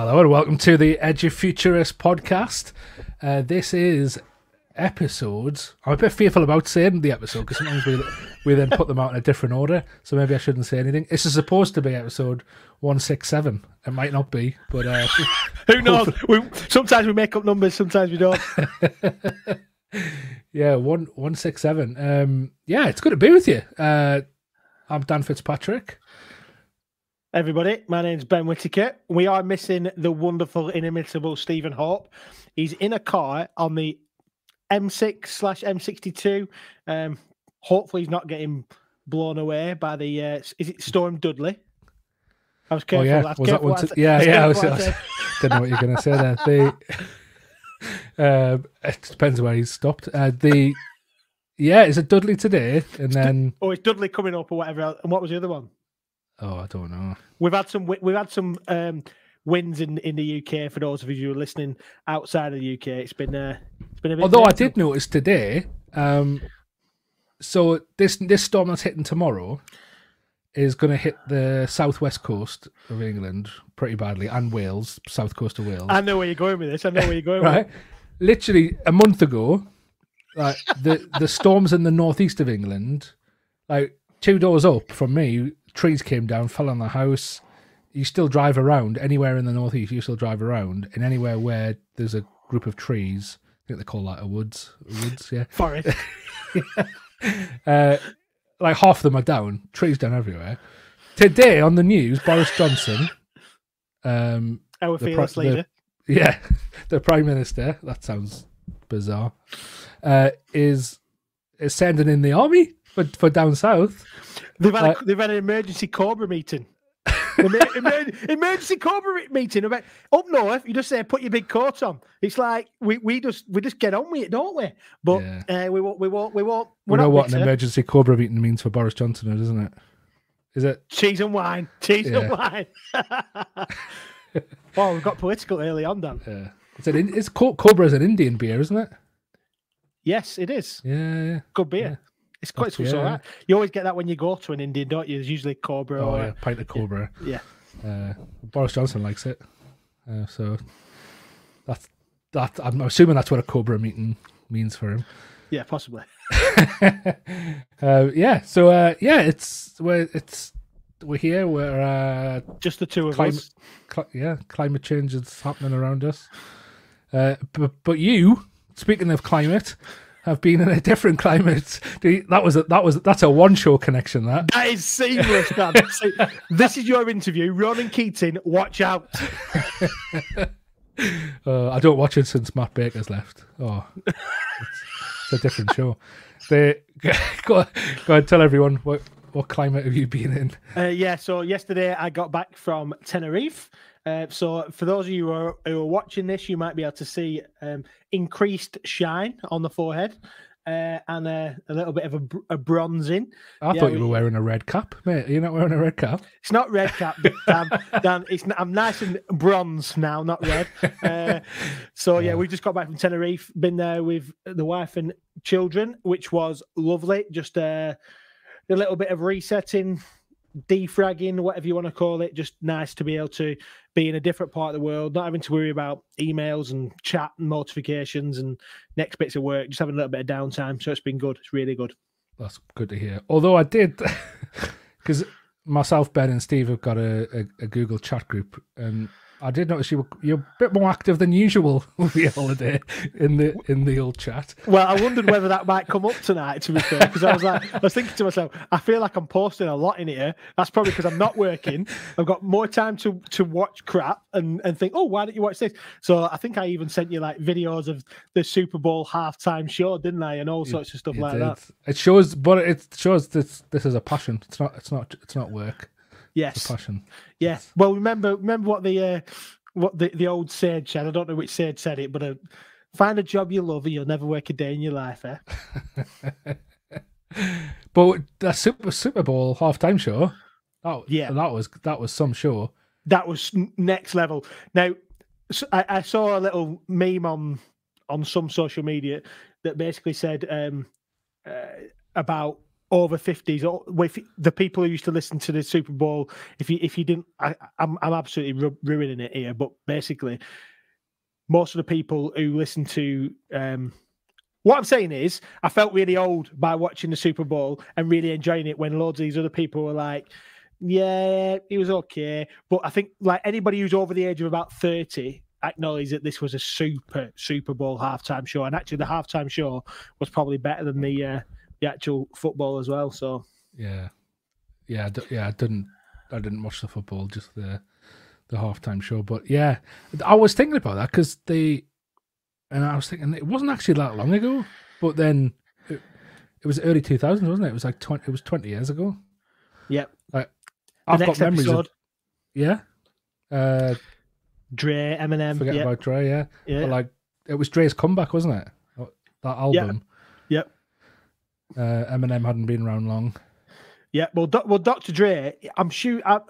Hello and welcome to the Edufuturist podcast. Uh, this is episodes. I'm a bit fearful about saying the episode because sometimes we we then put them out in a different order. So maybe I shouldn't say anything. This is supposed to be episode one six seven. It might not be, but uh, Who knows? We, sometimes we make up numbers, sometimes we don't. yeah, one one six seven. Um, yeah, it's good to be with you. Uh, I'm Dan Fitzpatrick. Everybody, my name's Ben Whitaker. We are missing the wonderful, inimitable Stephen Hope. He's in a car on the M6 slash M62. Um, hopefully, he's not getting blown away by the. Uh, is it Storm Dudley? I was Oh careful. yeah, I was that one? what I To, said. yeah, yeah. I was, I was, said. didn't know what you're going to say there. The um, it depends where he's stopped. Uh, the yeah, is it Dudley today? And then Oh, it's Dudley coming up or whatever. else. And what was the other one? Oh, I don't know. We've had some. We've had some um, wins in, in the UK. For those of you who are listening outside of the UK, it's been. Uh, it's been a bit. Although I did notice today, um, so this this storm that's hitting tomorrow is going to hit the southwest coast of England pretty badly, and Wales, south coast of Wales. I know where you're going with this. I know where you're going with right? Literally a month ago, like the the storms in the northeast of England, like two doors up from me, trees came down, fell on the house. You still drive around anywhere in the northeast. You still drive around, and anywhere where there's a group of trees, I think they call that a woods. A woods, yeah. Forest. Uh, like half of them are down, trees down everywhere. Today on the news, Boris Johnson, um, Our The pro- fearless the- leader. yeah, the prime minister. That sounds bizarre. Uh, is is sending in the army for for down south. They've had, a, they've had an emergency Cobra meeting. Emer- emer- emergency Cobra meeting about up north. You just say, "Put your big coat on." It's like we, we just we just get on with it, don't we? But uh, we won't we won't we won't. We know what an emergency Cobra meeting means for Boris Johnson, doesn't it? Is it? cheese and wine, cheese and wine. oh, we've got political early on, Dan. Uh, it's an it's Cobra is an Indian beer, isn't it? Yes, it is Yeah, yeah. good beer. It's quite all yeah. right. You always get that when you go to an Indian, don't you? There's usually Cobra Oh or yeah, pint of Cobra. yeah. Uh, Boris Johnson likes it, uh, so that's that. I'm assuming that's what a Cobra meeting means for him. yeah, possibly. uh, yeah. So uh, yeah, it's we're it's we're here. We're uh, Just the two of Climate- us. cl- yeah, climate change is happening around us. Uh, but but you, speaking of climate, have been in a different climate. That was a, that was that's a one show connection. That That is seamless, man. See, this is your interview. Ronan Keating, watch out. uh, I don't watch it since Matt Baker's left. Oh, it's, it's a different show. They go go and tell everyone what what climate have you been in? Uh, yeah, so yesterday I got back from Tenerife. Uh, so for those of you who are, who are watching this, you might be able to see um, increased shine on the forehead uh, and uh, a little bit of a, br- a bronzing. I Yeah, thought you we- were wearing a red cap, mate. You're not wearing a red cap. It's not red cap, Dan. Dan it's I'm nice and bronze now, not red. Uh, so yeah, we just got back from Tenerife. Been there with the wife and children, which was lovely. Just uh, a little bit of resetting, defragging, whatever you want to call it. Just nice to be able to be in a different part of the world, not having to worry about emails and chat and notifications and next bits of work. Just having a little bit of downtime. So it's been good. It's really good. That's good to hear. Although I did, because myself, Ben, and Steve have got a, a, a Google chat group, and I did notice you were you're a bit more active than usual over your holiday in the in the old chat. Well, I wondered whether that might come up tonight. To be fair, because I was like, I was thinking to myself, I feel like I'm posting a lot in here. That's probably because I'm not working. I've got more time to to watch crap and and think, oh, why don't you watch this? So I think I even sent you like videos of the Super Bowl halftime show, didn't I, and all sorts of stuff like that. It shows, but it shows this this is a passion. It's not. It's not. It's not work. Yes, passion. yeah. Well, remember remember what the uh, what the the old sage said. I don't know which sage said it, but uh, find a job you love, and you'll never work a day in your life. Eh? But the Super Super Bowl halftime show, that, Yeah. that was that was some show. that was next level. Now, I saw a little meme on on some social media that basically said um, uh, about over 50s or with the people who used to listen to the Super Bowl. If you if you didn't, I, I'm I'm absolutely ru- ruining it here. But basically, most of the people who listen to um, what I'm saying is, I felt really old by watching the Super Bowl and really enjoying it when loads of these other people were like, "Yeah, it was okay," but I think like anybody who's over the age of about 30 acknowledge that this was a super Super Bowl halftime show, and actually the halftime show was probably better than the uh, the actual football as well. So Yeah, yeah, I d- yeah. I didn't, I didn't watch the football, just the the halftime show. But yeah, I was thinking about that because they, and I was thinking it wasn't actually that long ago. But then it, it was early two thousands, wasn't it? It was like twenty. It was twenty years ago. Yep. Like the I've got memories episode, of yeah. Uh, Dre, Eminem, forget yep, about Dre. Yeah, yeah, But like it was Dre's comeback, wasn't it? That album. Yep. Uh, Eminem hadn't been around long. yeah. Well, doc, well, Dr. Dre, I'm sure I,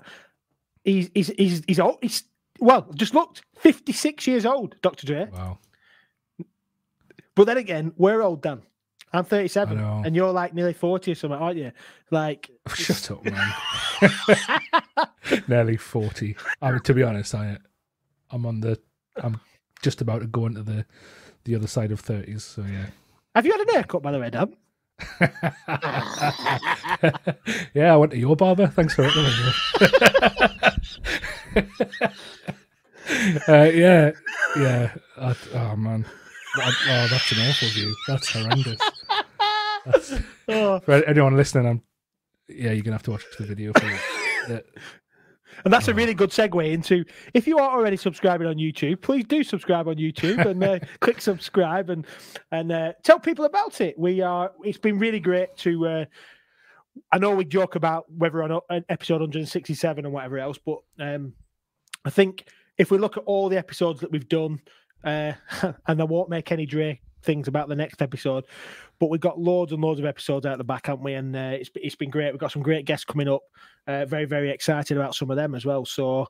he's he's he's he's old. He's well, just looked 56 years old, Dr. Dre. Wow. But then again, we're old, Dan. I'm 37, I know. and you're like nearly 40 or something, aren't you? Like, Shut up, man. Nearly forty. I mean, to be honest, I, I'm on the, I'm just about to go into the, the other side of thirties. So yeah. have you had an haircut, by the way, Dan? yeah, I went to your barber. Thanks for it. uh, yeah, yeah. I, oh man, I, oh, that's an awful view. That's horrendous. That's, Oh, for anyone listening, I'm. Yeah, you're gonna have to watch the video for it. And that's a really good segue into if you are already subscribing on YouTube, please do subscribe on YouTube and uh, click subscribe and and uh, tell people about it. We are. It's been really great to. Uh, I know we joke about whether or not an episode 167 and whatever else, but um, I think if we look at all the episodes that we've done, uh, and I won't make any Dre things about the next episode, but we've got loads and loads of episodes out the back, haven't we? And uh, it's it's been great. We've got some great guests coming up. Uh, very very excited about some of them as well. So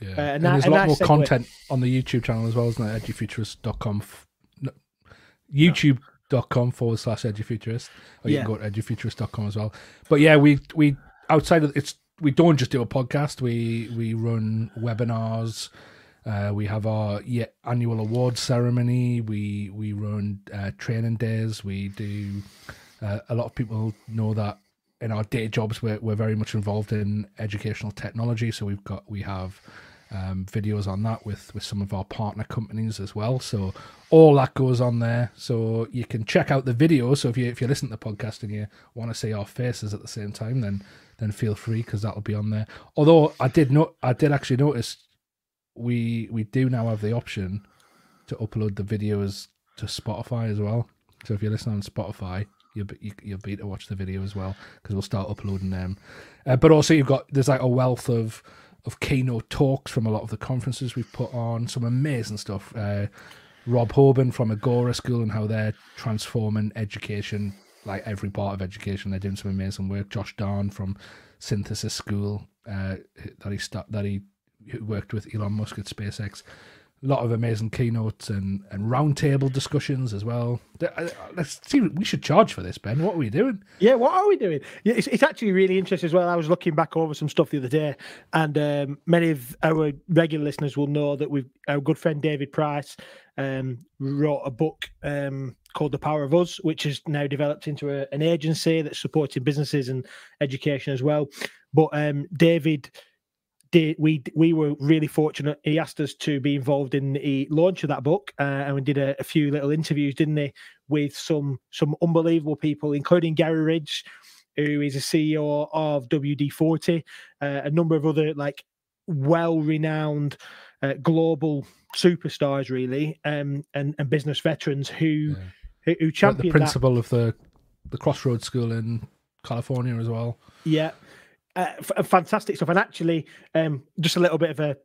Yeah. Uh, and ni- there's a a lot nice more segue. content on the YouTube channel as well, isn't it? Edufuturist.com. f- no, YouTube.com forward slash edufuturist. Or you Yeah. can go to edufuturist.com as well. But yeah, we we outside of it's we don't just do a podcast, we we run webinars. Uh, we have our yeah, annual awards ceremony. We we run uh, training days. We do. Uh, a lot of people know that in our day jobs we're, we're very much involved in educational technology. So we've got we have um, videos on that with with some of our partner companies as well. So all that goes on there. So you can check out the video. So if you if you listen to the podcast and you want to see our faces at the same time, then then feel free because that'll be on there. Although I did not, I did actually notice we we do now have the option to upload the videos to Spotify as well. So if you're listening on Spotify, you'll be, you, you'll be to watch the video as well because we'll start uploading them. Uh, but also you've got there's like a wealth of of keynote talks from a lot of the conferences we've put on. Some amazing stuff. Uh, Rob Houben from Agora School and how they're transforming education, like every part of education. They're doing some amazing work. Josh Dahn from Synthesis School uh, that he start, that he who worked with Elon Musk at SpaceX. A lot of amazing keynotes and, and roundtable discussions as well. Uh, Let's see. We should charge for this, Ben. What are we doing? Yeah, what are we doing? Yeah, it's, it's actually really interesting as well. I was looking back over some stuff the other day, and um, many of our regular listeners will know that we've our good friend David Price um, wrote a book um, called The Power of Us, which has now developed into a, an agency that's supporting businesses and education as well. But um, David did we we were really fortunate. He asked us to be involved in the launch of that book, uh, and we did a, a few little interviews, didn't they, with some some unbelievable people, including Gary Ridge, who is a CEO of WD40, uh, a number of other like well-renowned uh, global superstars, really, um, and and business veterans who Yeah. who, who Like the championed that of the the Crossroads School in California as well. Yeah, uh, f- fantastic stuff. And actually, um, just a little bit of a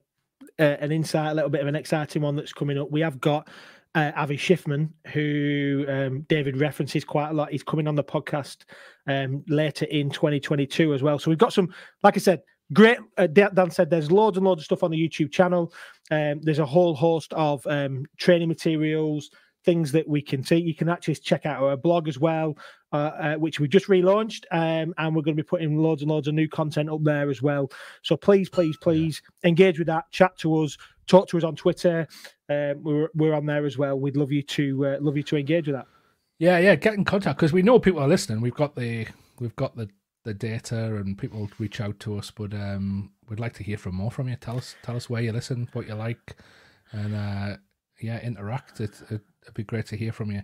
uh, an insight, a little bit of an exciting one that's coming up. We have got uh, Avi Schiffman, who um, David references quite a lot. He's coming on the podcast um, later in 2022 as well. So we've got some, like I said, great. Uh, Dan Dan said there's loads and loads of stuff on the YouTube channel. Um, there's a whole host of um, training materials, things that we can see. You can actually check out our blog as well, uh, uh, which we just relaunched, um, and we're going to be putting loads and loads of new content up there as well. So please, please, please yeah. engage with that. Chat to us. Talk to us on Twitter. Um, we're we're on there as well. We'd love you to uh, love you to engage with that. Yeah, yeah. Get in contact because we know people are listening. We've got the we've got the the data and people reach out to us, but um, we'd like to hear from more from you. Tell us tell us where you listen, what you like, and uh, yeah, interact. It, it would be great to hear from you.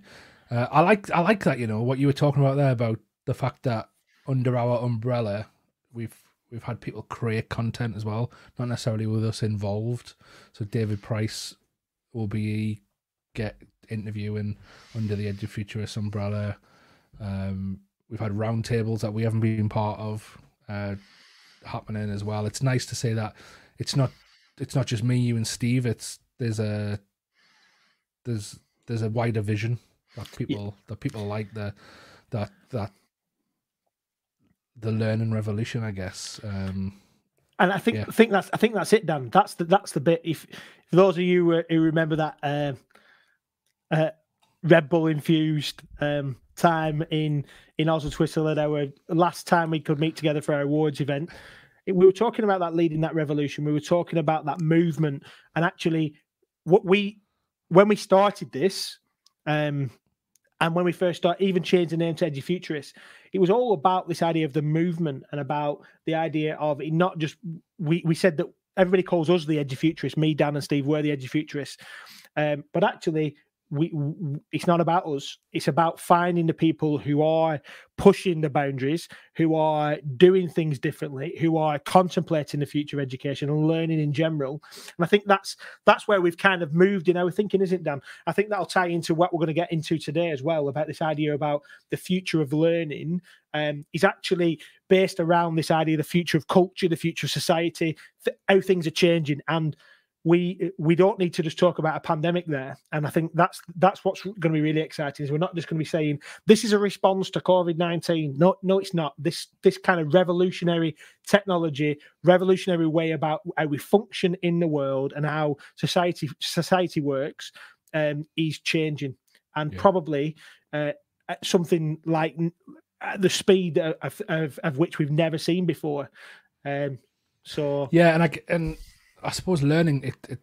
Uh, I like I like that. You know what you were talking about there about the fact that under our umbrella, we've we've had people create content as well, not necessarily with us involved. So David Price will be get interviewing under the Edufuturist umbrella. Um, we've had roundtables that we haven't been part of uh, happening as well. It's nice to say that it's not it's not just me, you, and Steve. It's there's a there's there's a wider vision that people yeah. that people like the that that the learning revolution, I guess. Um, and I think yeah. I think that's I think that's it, Dan. That's the that's the bit. If for those of you uh, who remember that uh, uh, Red Bull infused um, time in in Oslo Switzerland, our last time we could meet together for our awards event, we were talking about that leading that revolution. We were talking about that movement, and actually, what we when we started this, um, and when we first started, even changed the name to Edgy Edufuturists, it was all about this idea of the movement and about the idea of it not just we we said that everybody calls us the Edgy Edufuturists, me, Dan, and Steve, we're the Edufuturists, um, but actually we, we, it's not about us it's about finding the people who are pushing the boundaries who are doing things differently who are contemplating the future of education and learning in general. And i think that's that's where we've kind of moved in our thinking isn't dan? I think that'll tie into what we're going to get into today as well about this idea about the future of learning um, is actually based around this idea of the future of culture the future of society th- how things are changing and we we don't need to just talk about a pandemic there. And i think that's that's what's going to be really exciting is we're not just going to be saying this is a response to covid-19 no no it's not. This this kind of revolutionary technology revolutionary way about how we function in the world and how society society works um, is changing. And yeah. probably uh, something like the speed of, of, of which we've never seen before. Um, so yeah and i and I suppose learning it, it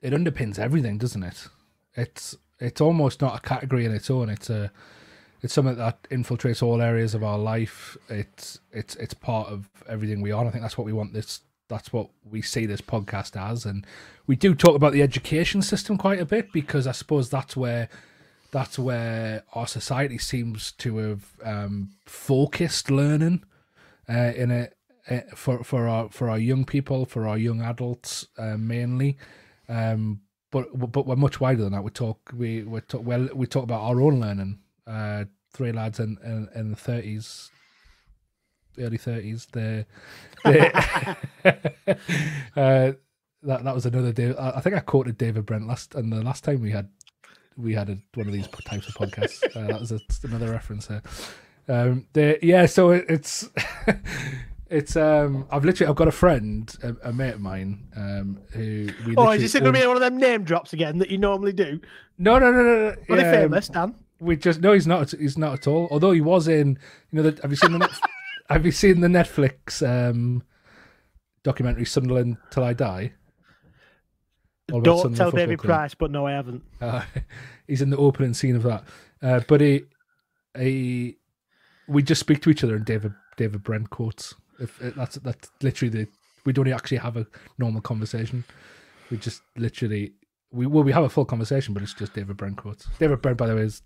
it underpins everything, doesn't it? It's it's almost not a category in its own. It's a it's something that infiltrates all areas of our life. It's it's it's part of everything we are. And I think that's what we want this. That's what we see this podcast as, and we do talk about the education system quite a bit because I suppose that's where that's where our society seems to have um, focused learning uh, in a uh, for for our for our young people, for our young adults uh, mainly. Um, but but we're much wider than that. We talk we we talk well we talk about our own learning. Uh, three lads in in, in the thirties, early thirties. They, they uh, that that was another day. I think I quoted David Brent last and the last time we had we had a, one of these types of podcasts. Uh, that was a, another reference there. Um, they, yeah, so it, it's it's um, I've literally I've got a friend, a, a mate of mine, um, who we. Oh, is this going to be one of them name drops again that you normally do? No, no, no, no. no. Are um, they famous, Dan? We just no, he's not. He's not at all. Although he was in, you know, the, have you seen the Net, have you seen the Netflix um, documentary Sunderland Till I Die? Don't tell David Club. Price, but no, I haven't. Uh, he's in the opening scene of that. Uh, but he, he, we just speak to each other in David David Brent quotes. If it, that's that's literally the we don't actually have a normal conversation. We just literally we well we have a full conversation, but it's just David Brent quotes. David Brent, by the way, is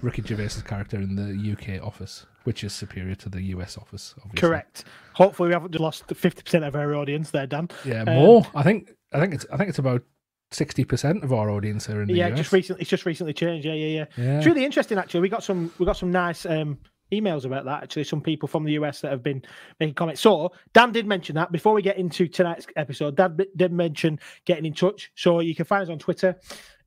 Ricky Gervais's character in the UK office, which is superior to the US office. Obviously. Correct. Hopefully, we haven't lost fifty percent of our audience there, Dan. Yeah, um, more. I think. I think it's. I think it's about sixty percent of our audience are in the yeah, US. just recently. It's just recently changed. Yeah, yeah, yeah, yeah. It's really interesting. Actually, we got some. We got some nice um, emails about that. Actually, some people from the US that have been making comments. So Dan did mention that before we get into tonight's episode. Dan did mention getting in touch. So you can find us on Twitter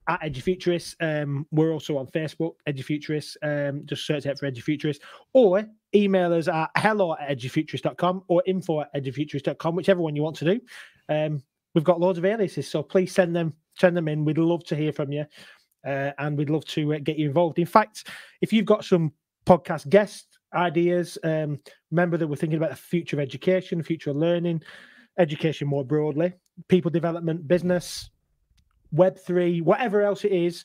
at Edufuturists. Um, we're also on Facebook, Edufuturists. Um, just search out for Edufuturists or email us at hello at edufuturists.com or info at edufuturists.com, whichever one you want to do. Um, we've got loads of aliases, so please send them send them in. We'd love to hear from you. uh, and we'd love to uh, get you involved. In fact, if you've got some podcast guest ideas, um, remember that we're thinking about the future of education, future of learning, education more broadly, people development, business, Web three, whatever else it is.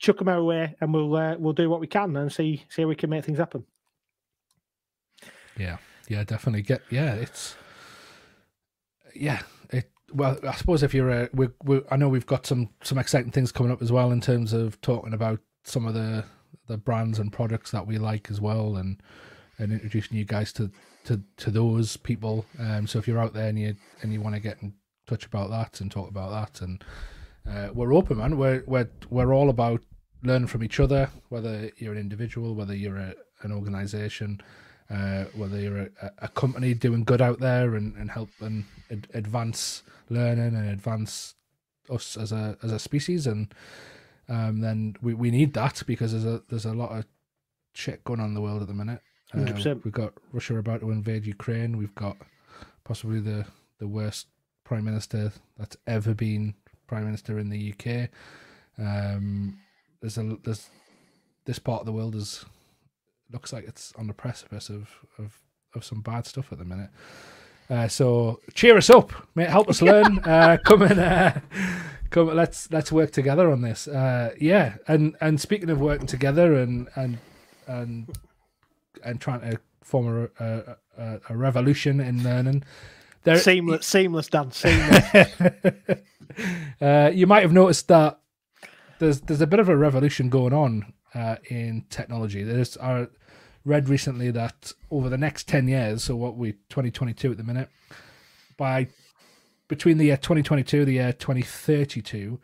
Chuck them our way, and we'll uh, we'll do what we can and see see how we can make things happen. Yeah, yeah, definitely. Get yeah, it's yeah. It well, I suppose if you're a, we we I know we've got some some exciting things coming up as well in terms of talking about some of the the brands and products that we like as well, and and introducing you guys to to to those people. Um, so if you're out there and you and you want to get in touch about that and talk about that, and uh, we're open, man. We're we're we're all about learning from each other, whether you're an individual, whether you're a, an organization uh, whether you're a, a, company doing good out there and, and help ad- advance learning and advance us as a as a species and um, then we, we need that because there's a there's a lot of shit going on in the world at the minute. Uh, we've got Russia about to invade Ukraine. We've got possibly the the worst prime minister that's ever been prime minister in the UK. Um, there's a there's this part of the world is looks like it's on the precipice of of, of some bad stuff at the minute. Uh, so cheer us up, mate. Help us learn. uh, come and uh, come. Let's let's work together on this. Uh, yeah, and and speaking of working together and and and and trying to form a a, a revolution in learning. There, seamless, seamless, Dan. Seamless. uh, you might have noticed that there's there's a bit of a revolution going on uh, in technology. There's our read recently that over the next 10 years, so what we 2022 at the minute, by between the year 2022 and the year 2032,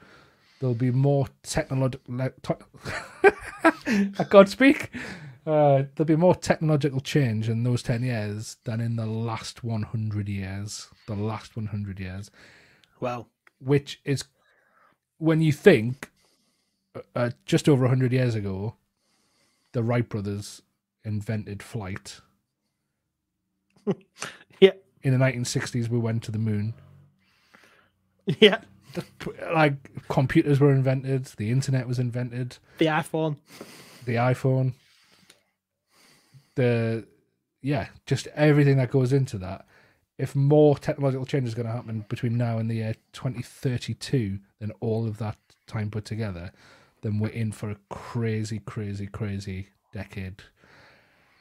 there'll be more technological. I can't speak. Uh, there'll be more technological change in those 10 years than in the last 100 years. The last 100 years. Well, Which is when you think uh, just over 100 years ago, the Wright brothers invented flight. yeah. In the 1960s, we went to the moon. Yeah. Like computers were invented, the internet was invented, the iPhone, the iPhone, the yeah, just everything that goes into that. If more technological change is going to happen between now and the year 2032 than all of that time put together, then we're in for a crazy, crazy, crazy decade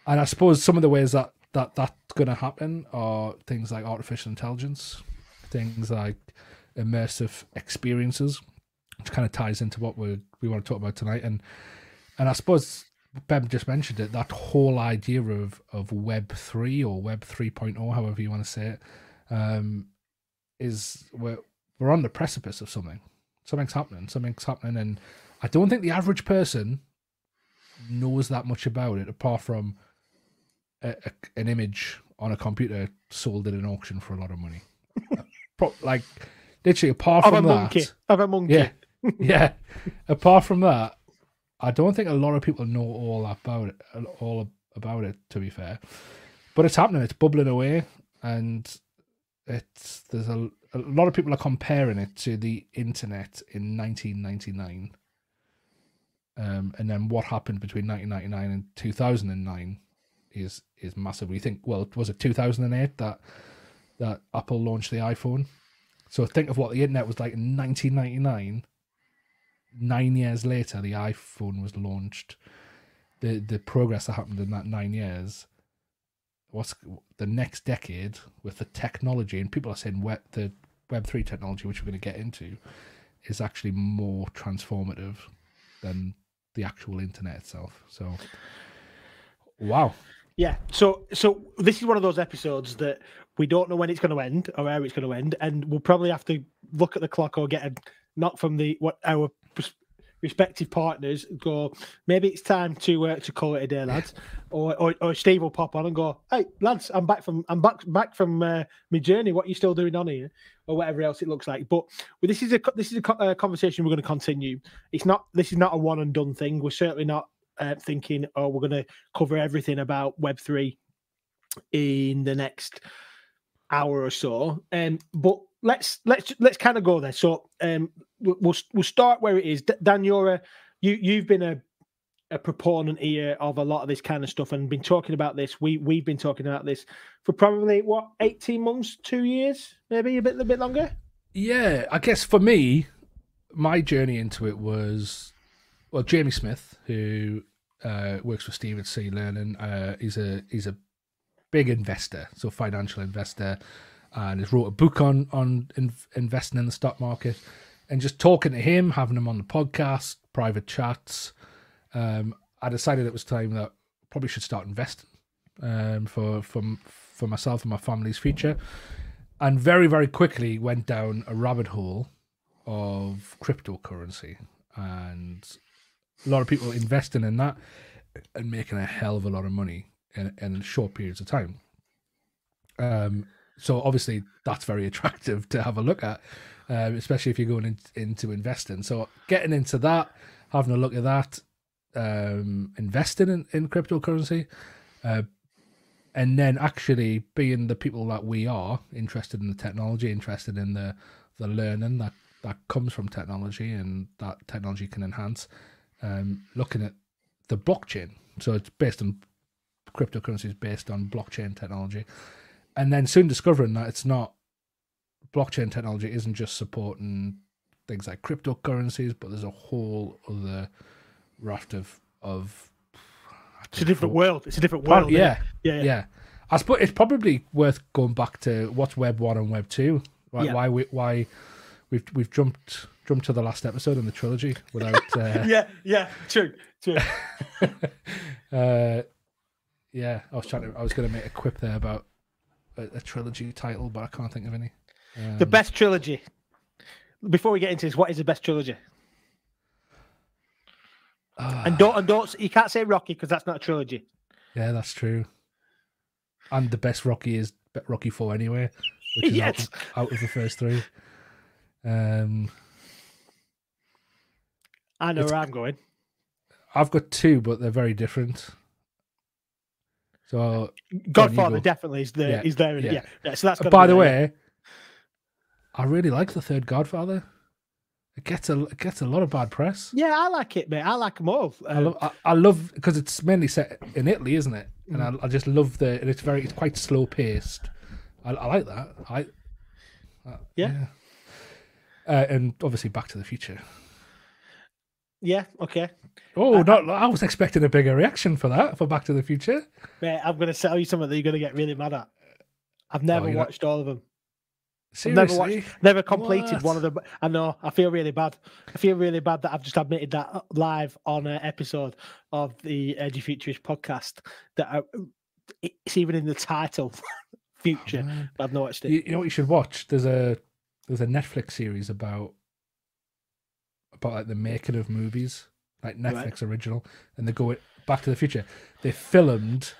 and I suppose some of the ways that, that that's going to happen are things like artificial intelligence, things like immersive experiences, which kind of ties into what we we want to talk about tonight. And and I suppose Ben just mentioned it, that whole idea of, of Web 3 or Web 3.0, however you want to say it, um, is we're, we're on the precipice of something. Something's happening. Something's happening. And I don't think the average person knows that much about it apart from a, a, an image on a computer sold at an auction for a lot of money. like literally, apart of from a that, monkey. of a monkey. Yeah, yeah. apart from that, I don't think a lot of people know all about it. All about it, to be fair. But it's happening. It's bubbling away, and it's there's a a lot of people are comparing it to the internet in 1999. Um, and then what happened between 1999 and 2009 is is massive. We think, well, was it 2008 that that Apple launched the iPhone? So think of what the internet was like in 1999. Nine years later, the iPhone was launched. The the progress that happened in that nine years. What's the next decade with the technology? And people are saying web, the Web three technology, which we're going to get into, is actually more transformative than the actual internet itself. So, wow, yeah. So so this is one of those episodes that we don't know when it's going to end or where it's going to end, and we'll probably have to look at the clock or get a not from the what our respective partners go. Maybe it's time to uh, to call it a day, lads. or, or, or Steve will pop on and go, "Hey, lads, I'm back from I'm back back from uh, my journey. What are you still doing on here?" Or whatever else it looks like. But well, this is a this is a uh, conversation we're going to continue. It's not this is not a one and done thing. We're certainly not uh, thinking, oh, we're going to cover everything about Web3 in the next hour or so. Um, but let's let's let's kind of go there. So um, we'll we'll start where it is. Dan, you're a you you've been a a proponent here of a lot of this kind of stuff and been talking about this. We we've been talking about this for probably what eighteen months, two years, maybe a bit a bit longer. Yeah, I guess for me, my journey into it was well, Jamie Smith, who uh, works for Stephen C. Learning, uh, he's a he's a big investor, so financial investor, and has wrote a book on on in, investing in the stock market. And just talking to him, having him on the podcast, private chats, um, I decided it was time that I probably should start investing um, for for for myself and my family's future. And very very quickly went down a rabbit hole of cryptocurrency and a lot of people investing in that and making a hell of a lot of money in, in short periods of time. Um, so obviously that's very attractive to have a look at, um, especially if you're going in, into investing. So getting into that, having a look at that, um, investing in, in cryptocurrency, uh, and then actually being the people that we are interested in the technology, interested in the the learning that that comes from technology and that technology can enhance. Um, looking at the blockchain, so it's based on cryptocurrency is based on blockchain technology, and then soon discovering that it's not blockchain technology isn't just supporting things like cryptocurrencies, but there's a whole other raft of of. It's a different world. It's a different world. yeah, yeah, yeah, yeah. I suppose it's probably worth going back to what's Web one and Web two. Why, Yeah. why we why we've we've jumped jumped to the last episode in the trilogy without uh, yeah, yeah. True, true. uh yeah I was trying to I was going to make a quip there about a, a trilogy title but I can't think of any. the Um, best trilogy. Before we get into this, what is the best trilogy? ah, And don't and don't you can't say Rocky because that's not a trilogy. yeah, that's true. And the best Rocky is Rocky Four anyway, which is Yes. out, out of the first three. Um, I know where I'm going. I've got two, but they're very different. So, Godfather definitely is there. Yeah, Is there? in yeah. Yeah. yeah. So that's. uh, by the there, yeah. way, I really like the third Godfather. It gets a it gets a lot of bad press. Yeah, I like it, mate. I like them all. I Um, love I, I love because it's mainly set in Italy, isn't it? And Mm. I, I just love the and it's very it's quite slow paced. I, I like that. I uh, Yeah. Uh, and obviously Back to the Future. Yeah. Okay. Oh, I- not I was expecting a bigger reaction for that for Back to the Future. Mate, I'm going to tell you something that you're going to get really mad at. I've never not- watched all of them. I've Seriously, never watched, never completed What? one of them. I know. I feel really bad. I feel really bad that I've just admitted that live on an episode of the Edgy Futurist podcast. That I, it's even in the title, Future. Oh, but I've not watched it. You, you know what you should watch? There's a there's a Netflix series about about like the making of movies, like Netflix original, and they go Back to the Future. They filmed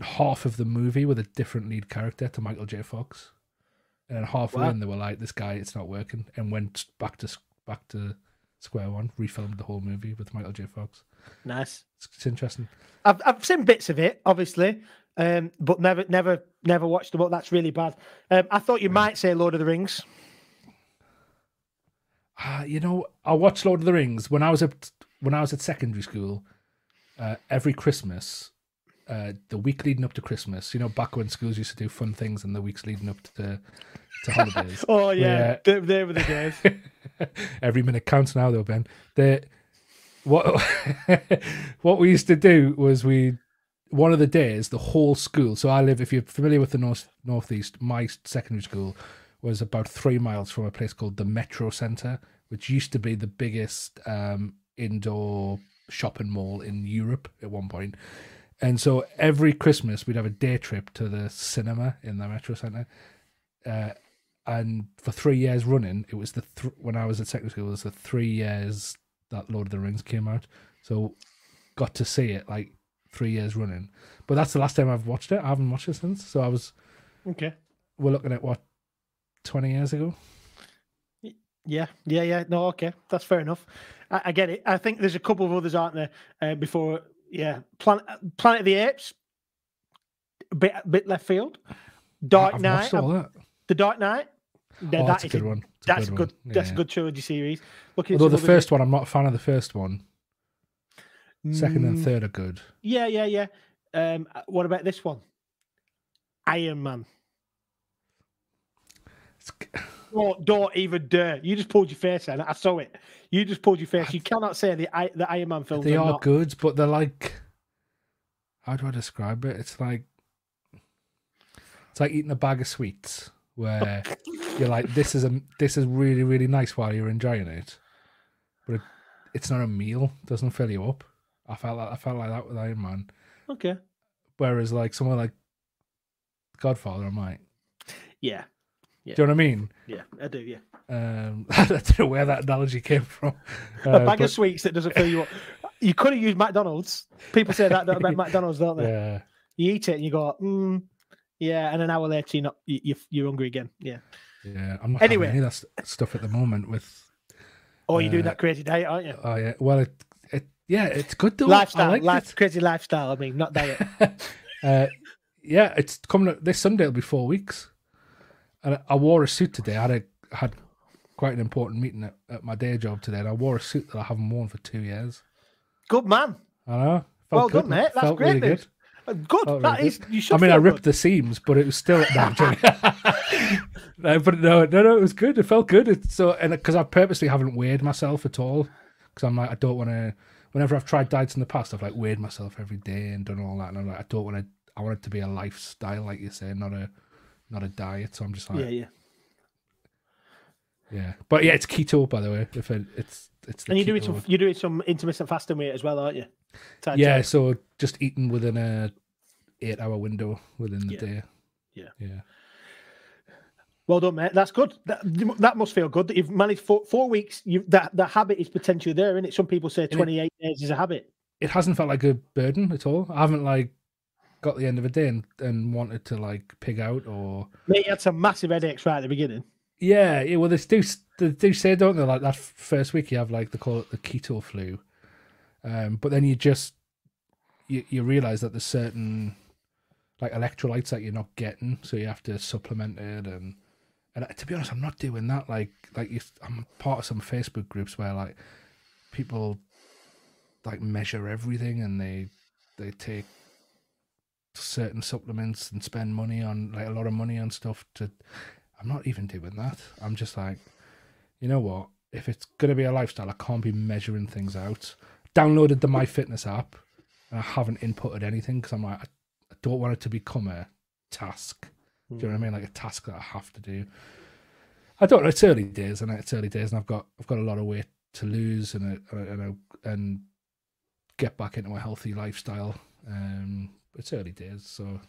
half of the movie with a different lead character to Michael J. Fox, and then halfway Wow. in they were like, "This guy, it's not working," and went back to back to square one, refilmed the whole movie with Michael J. Fox. Nice. It's, it's interesting. I've I've seen bits of it, obviously, um, but never never never watched the book. That's really bad. Um, I thought you might say Lord of the Rings. Ah, you know, I watched Lord of the Rings when I was at when I was at secondary school. Uh, every Christmas, uh, the week leading up to Christmas, you know, back when schools used to do fun things in the weeks leading up to to holidays. Oh yeah. They, they were the days. every minute counts now, though, Ben. The what what we used to do was we one of the days the whole school. So I live. If you're familiar with the north northeast, my secondary school was about three miles from a place called the Metro Centre, which used to be the biggest um, indoor shopping mall in Europe at one point. And so every Christmas we'd have a day trip to the cinema in the Metro Centre. Uh, and for three years running, it was the th- when I was at secondary school, it was the three years that Lord of the Rings came out. So got to see it like three years running. But that's the last time I've watched it. I haven't watched it since. So I was okay. we're looking at what twenty years ago. Yeah, yeah, yeah. No, okay, that's fair enough. I, I get it. I think there's a couple of others, aren't there? Uh, before, yeah, Planet Planet of the Apes, a bit a bit left field. Dark I've Knight. The Dark Knight. Yeah, Oh, that that's a good one. It's That's a one. good. That's a good trilogy series. Looking Although the first one, I'm not a fan of the first one. Second and Mm, third are good. Yeah, yeah, yeah. Um, what about this one? Iron Man. Don't, don't even dare. You just pulled your face out. I saw it. You just pulled your face. You cannot say the I- the Iron Man films They are are not. good, but they're like, how do I describe it? It's like, it's like eating a bag of sweets, where you're like, this is a this is really really nice while you're enjoying it, but it, it's not a meal. It doesn't fill you up. I felt like I felt like that with Iron Man. Okay. Whereas like somewhere like Godfather, I'm like, Yeah. Do you know what I mean? Yeah. I do. Yeah. Um, I don't know where that analogy came from. a Uh, bag but- of sweets that doesn't fill you up. You could have used McDonald's. People say that about McDonald's, don't they? yeah. You eat it and you go, mm, yeah, and an hour later you're not you, you- you're hungry again. Yeah. Yeah, I'm not Anyway. any of that st- stuff at the moment. With Oh, you're doing Uh, that crazy diet, aren't you? oh yeah, well, it, it yeah, it's good though. lifestyle, I like life, it. crazy lifestyle. I mean, not diet. uh, yeah, it's coming up this Sunday. It'll be four weeks, and I, wore a suit today. I had a had quite an important meeting at, at my day job today, and I wore a suit that I haven't worn for two years. Good man. I know. Well good, done, mate. That's Felt great really news. good. Uh, Good. Felt That really is. You should. I mean, I ripped good. the seams, but it was still. No, no, but no, no, no, it was good. It felt good. It's so, and because I purposely haven't weighed myself at all, because I'm like, I don't want to. Whenever I've tried diets in the past, I've like weighed myself every day and done all that, and I'm like, I don't want to. I want it to be a lifestyle, like you say, not a, not a diet. So I'm just like, Yeah, yeah, yeah. But yeah, it's keto, by the way. If it, it's, it's. And you're doing some. You're doing some intermittent fasting as well, aren't you? Yeah, it. so just eating within a eight-hour window within the Yeah. day. Yeah. Yeah. Well done, mate. That's good. That, that must feel good that you've managed four, four weeks. You that the habit is potentially there, isn't it? Some people say 28 days is a habit. it hasn't felt like a burden at all. I haven't like got the end of a day and, and wanted to like pig out or Mate, you had some massive headaches right at the beginning. yeah, yeah. Well, they do they do say don't they like that first week you have like they call it the keto flu, um, but then you just you you realize that there's certain like electrolytes that you're not getting, so you have to supplement it and. And to be honest, I'm not doing that. Like, like you, I'm part of some Facebook groups where like people like measure everything and they they take certain supplements and spend money on like a lot of money on stuff to I'm not even doing that. I'm just like, you know what? If it's gonna be a lifestyle, I can't be measuring things out. Downloaded the My Fitness app and I haven't inputted anything because I'm like, I, don't want it to become a task. Do you know what I mean? Like a task that I have to do. I don't know. It's early days, and it's early days, and I've got I've got a lot of weight to lose, and and and get back into a healthy lifestyle. Um, it's early days, so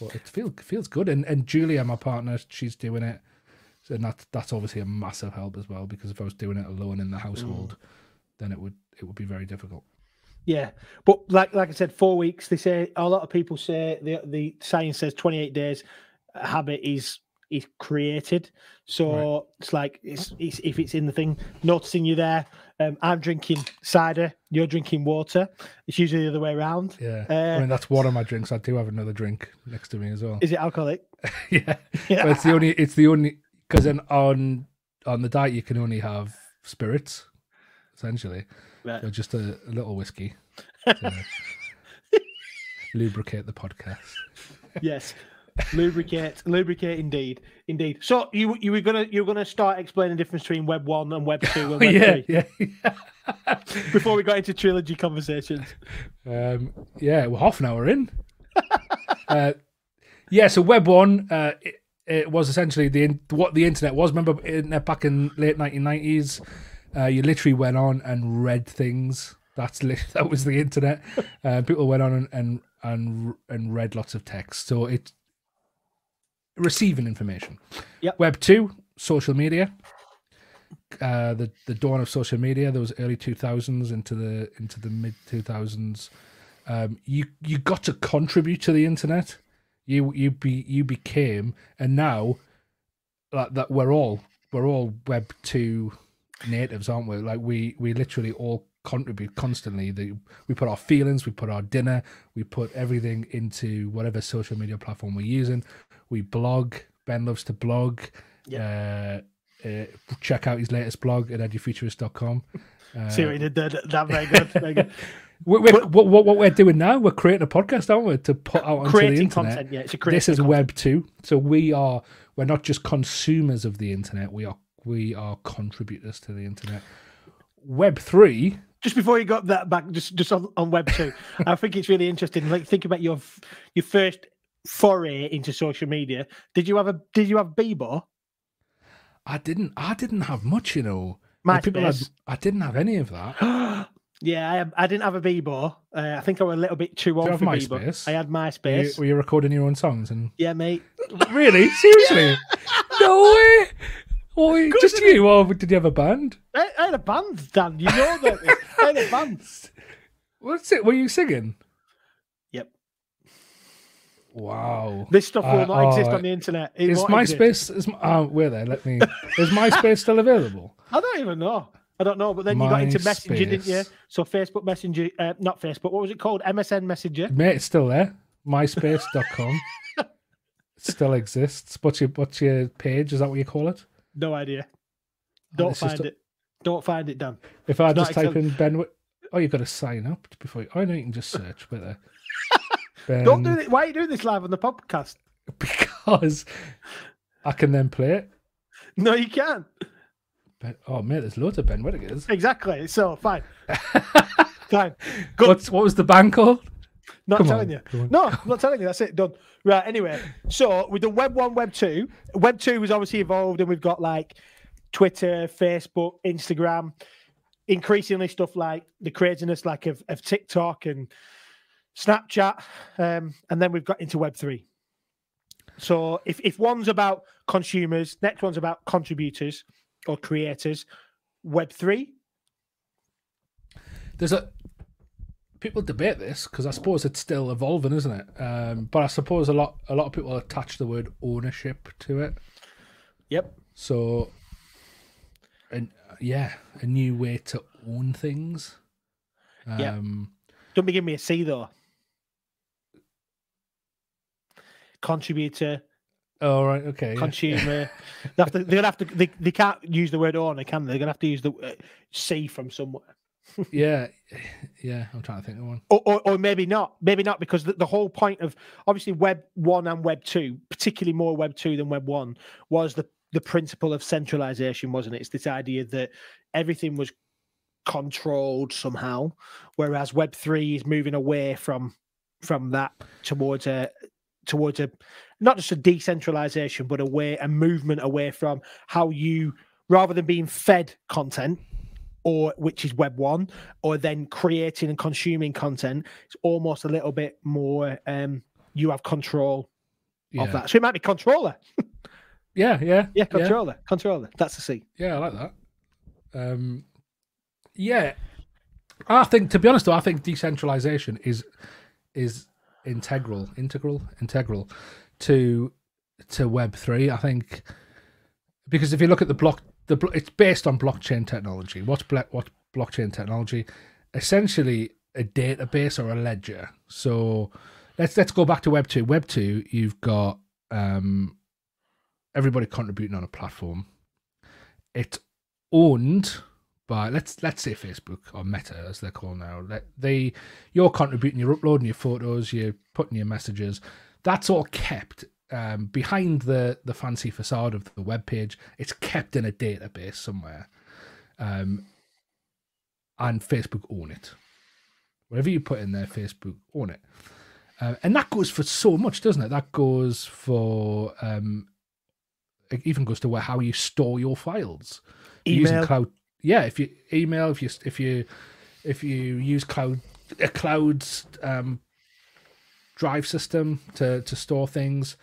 but it feels feels good. And and Julia, my partner, she's doing it, and that that's obviously a massive help as well. Because if I was doing it alone in the household, mm. then it would it would be very difficult. Yeah, but like like I said, four weeks. They say a lot of people say the the science says 28 days. Habit is is created. So it's like it's, it's if it's in the thing. Noticing you there. Um, I'm drinking cider. You're drinking water. It's usually the other way around. Yeah, Uh, I mean that's one of my drinks. I do have another drink next to me as well. Is it alcoholic? yeah, Yeah. but it's the only it's the only because then on on the diet you can only have spirits essentially Right. so just a, a little whiskey to lubricate the podcast yes. Lubricate, lubricate, indeed, indeed. So you you were gonna you were gonna start explaining the difference between Web One and Web Two and Web yeah Three? yeah. Before we got into trilogy conversations. um yeah we're half an hour in. Uh yeah so web one uh it, it was essentially the what the internet was. Remember internet back in late 1990s uh you literally went on and read things. That's that was the internet. Uh, people went on and, and and and read lots of text. So it's receiving information. Yep. web 2 social media. Uh the the dawn of social media those early 2000s into the into the mid 2000s um you you got to contribute to the internet. You you be you became and now like that we're all we're all web 2 natives aren't we? Like we we literally all contribute constantly. The, we put our feelings we put our dinner we put everything into whatever social media platform we're using we blog Ben loves to blog. Uh, uh, check out his latest blog at edufuturist.com. Uh, See what you did there? That very good. Very good. we we what, what, what we're doing now, we're creating a podcast, aren't we, to put out onto the creating internet. content. Yeah, it's a This is content. Web two, so we are we're not just consumers of the internet. We are we are contributors to the internet. Web three, Just before you got that back, just just on, on Web two, I think it's really interesting. Like think about your your first foray into social media. Did you have a Did you have Bebo? I didn't I didn't have much, you know. Like, people had, I didn't have any of that. yeah, I, I didn't have a Bebo. Uh, I think I was a little bit too old for Bebo. MySpace? I had Were you, MySpace. were you recording your own songs and Yeah, mate. really seriously? No way. Oh, just you, or did you have a band? I, I had a band, Dan. You know that. I had a band. What's it? Were you singing? Wow. This stuff will Uh, not exist oh, on the internet. It Is. MySpace? Is uh, where there? Let me. Is MySpace still available? I don't even know. I don't know. But then you got into Messenger, didn't you? So Facebook Messenger, uh, not Facebook. What was it called? MSN Messenger. Mate, it's still there. MySpace.com. It still exists. What's your what's your page? Is that what you call it? No idea. Oh, Don't is find it. Don't find it, Dan. If I It's just type in Ben, oh, you've got to sign up before. You, oh no, you can just search. Wait there. Don't do um, this. Why are you doing this live on the podcast? because I can then play it. No, you can't. Oh mate, there's loads of Ben Whittakers. Exactly. So fine. fine. Good. What's what was the band called? Not Come telling on, you. No, I'm not telling you. That's it. Done. Right. Anyway, so with the Web one, Web two, Web two was obviously evolved, and we've got like Twitter, Facebook, Instagram, increasingly stuff like the craziness like of, of TikTok and Snapchat, um, and then we've got into Web three. So if if one's about consumers, next one's about contributors or creators. Web three, There's a people debate this because I suppose it's still evolving, isn't it? Um, but I suppose a lot a lot of people attach the word ownership to it. yep, So, and yeah, a new way to own things. Yeah. Um, don't be giving me a C though. Contributor, Oh right, okay. yeah. consumer. they have to, they're gonna have to. They, they can't use the word owner, can they? They're gonna have to use the uh, C from somewhere, yeah, yeah. I'm trying to think of one. or, or, or maybe not. Maybe not because the, the whole point of obviously Web one and Web two, particularly more Web two than Web one, was the the principle of centralization, wasn't it? It's this idea that everything was controlled somehow, whereas Web three is moving away from from that towards a towards a not just a decentralization, but a way a movement away from how you rather than being fed content or which is web one or then creating and consuming content it's almost a little bit more um you have control Yeah. of that. So it might be controller. Yeah, yeah, yeah. controller controller. That's the c. Yeah, I like that. Um, yeah, I think to be honest, though, I think decentralization is is integral, integral, integral to to Web three. I think because if you look at the block, the it's based on blockchain technology. What's bla- what blockchain technology? Essentially, a database or a ledger. So let's let's go back to Web two. Web two, you've got um, everybody contributing on a platform. It's owned by let's let's say Facebook or Meta as they're called now. Let- They you're contributing, you're uploading your photos, you're putting your messages. That's all kept um, behind the the fancy facade of the web page. It's kept in a database somewhere, um, and Facebook own it. Whatever you put in there, Facebook own it. Uh, and that goes for so much, doesn't it? That goes for um, it even goes to where how you store your files. You're using cloud, yeah. If you email, if you if you if you use cloud a cloud um, drive system to to store things,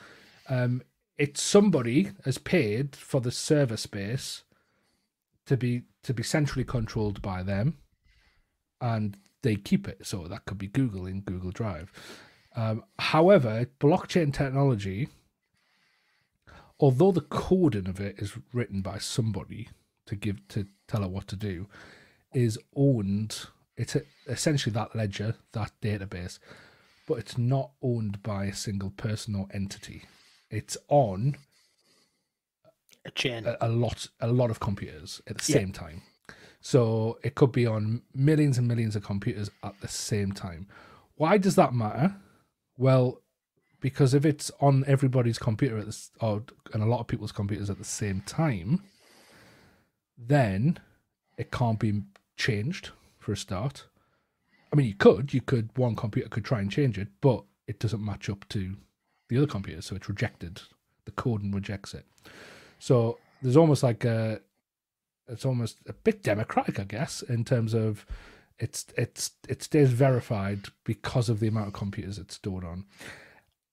um, it's somebody has paid for the server space to be to be centrally controlled by them, and they keep it. So that could be Google in Google Drive. Um, however, blockchain technology, although the coding of it is written by somebody to give to tell it what to do, is owned. It's a, essentially that ledger, that database, but it's not owned by a single person or entity. It's on a chain, a, a lot, a lot of computers at the Yeah. same time. So it could be on millions and millions of computers at the same time. Why does that matter? Well, because if it's on everybody's computer at this, or and a lot of people's computers at the same time, then it can't be changed for a start. I mean, you could, you could, one computer could try and change it, but it doesn't match up to the other computer, so it's rejected. The coding rejects it. So there's almost like a, it's almost a bit democratic, I guess, in terms of it's it's it stays verified because of the amount of computers it's stored on.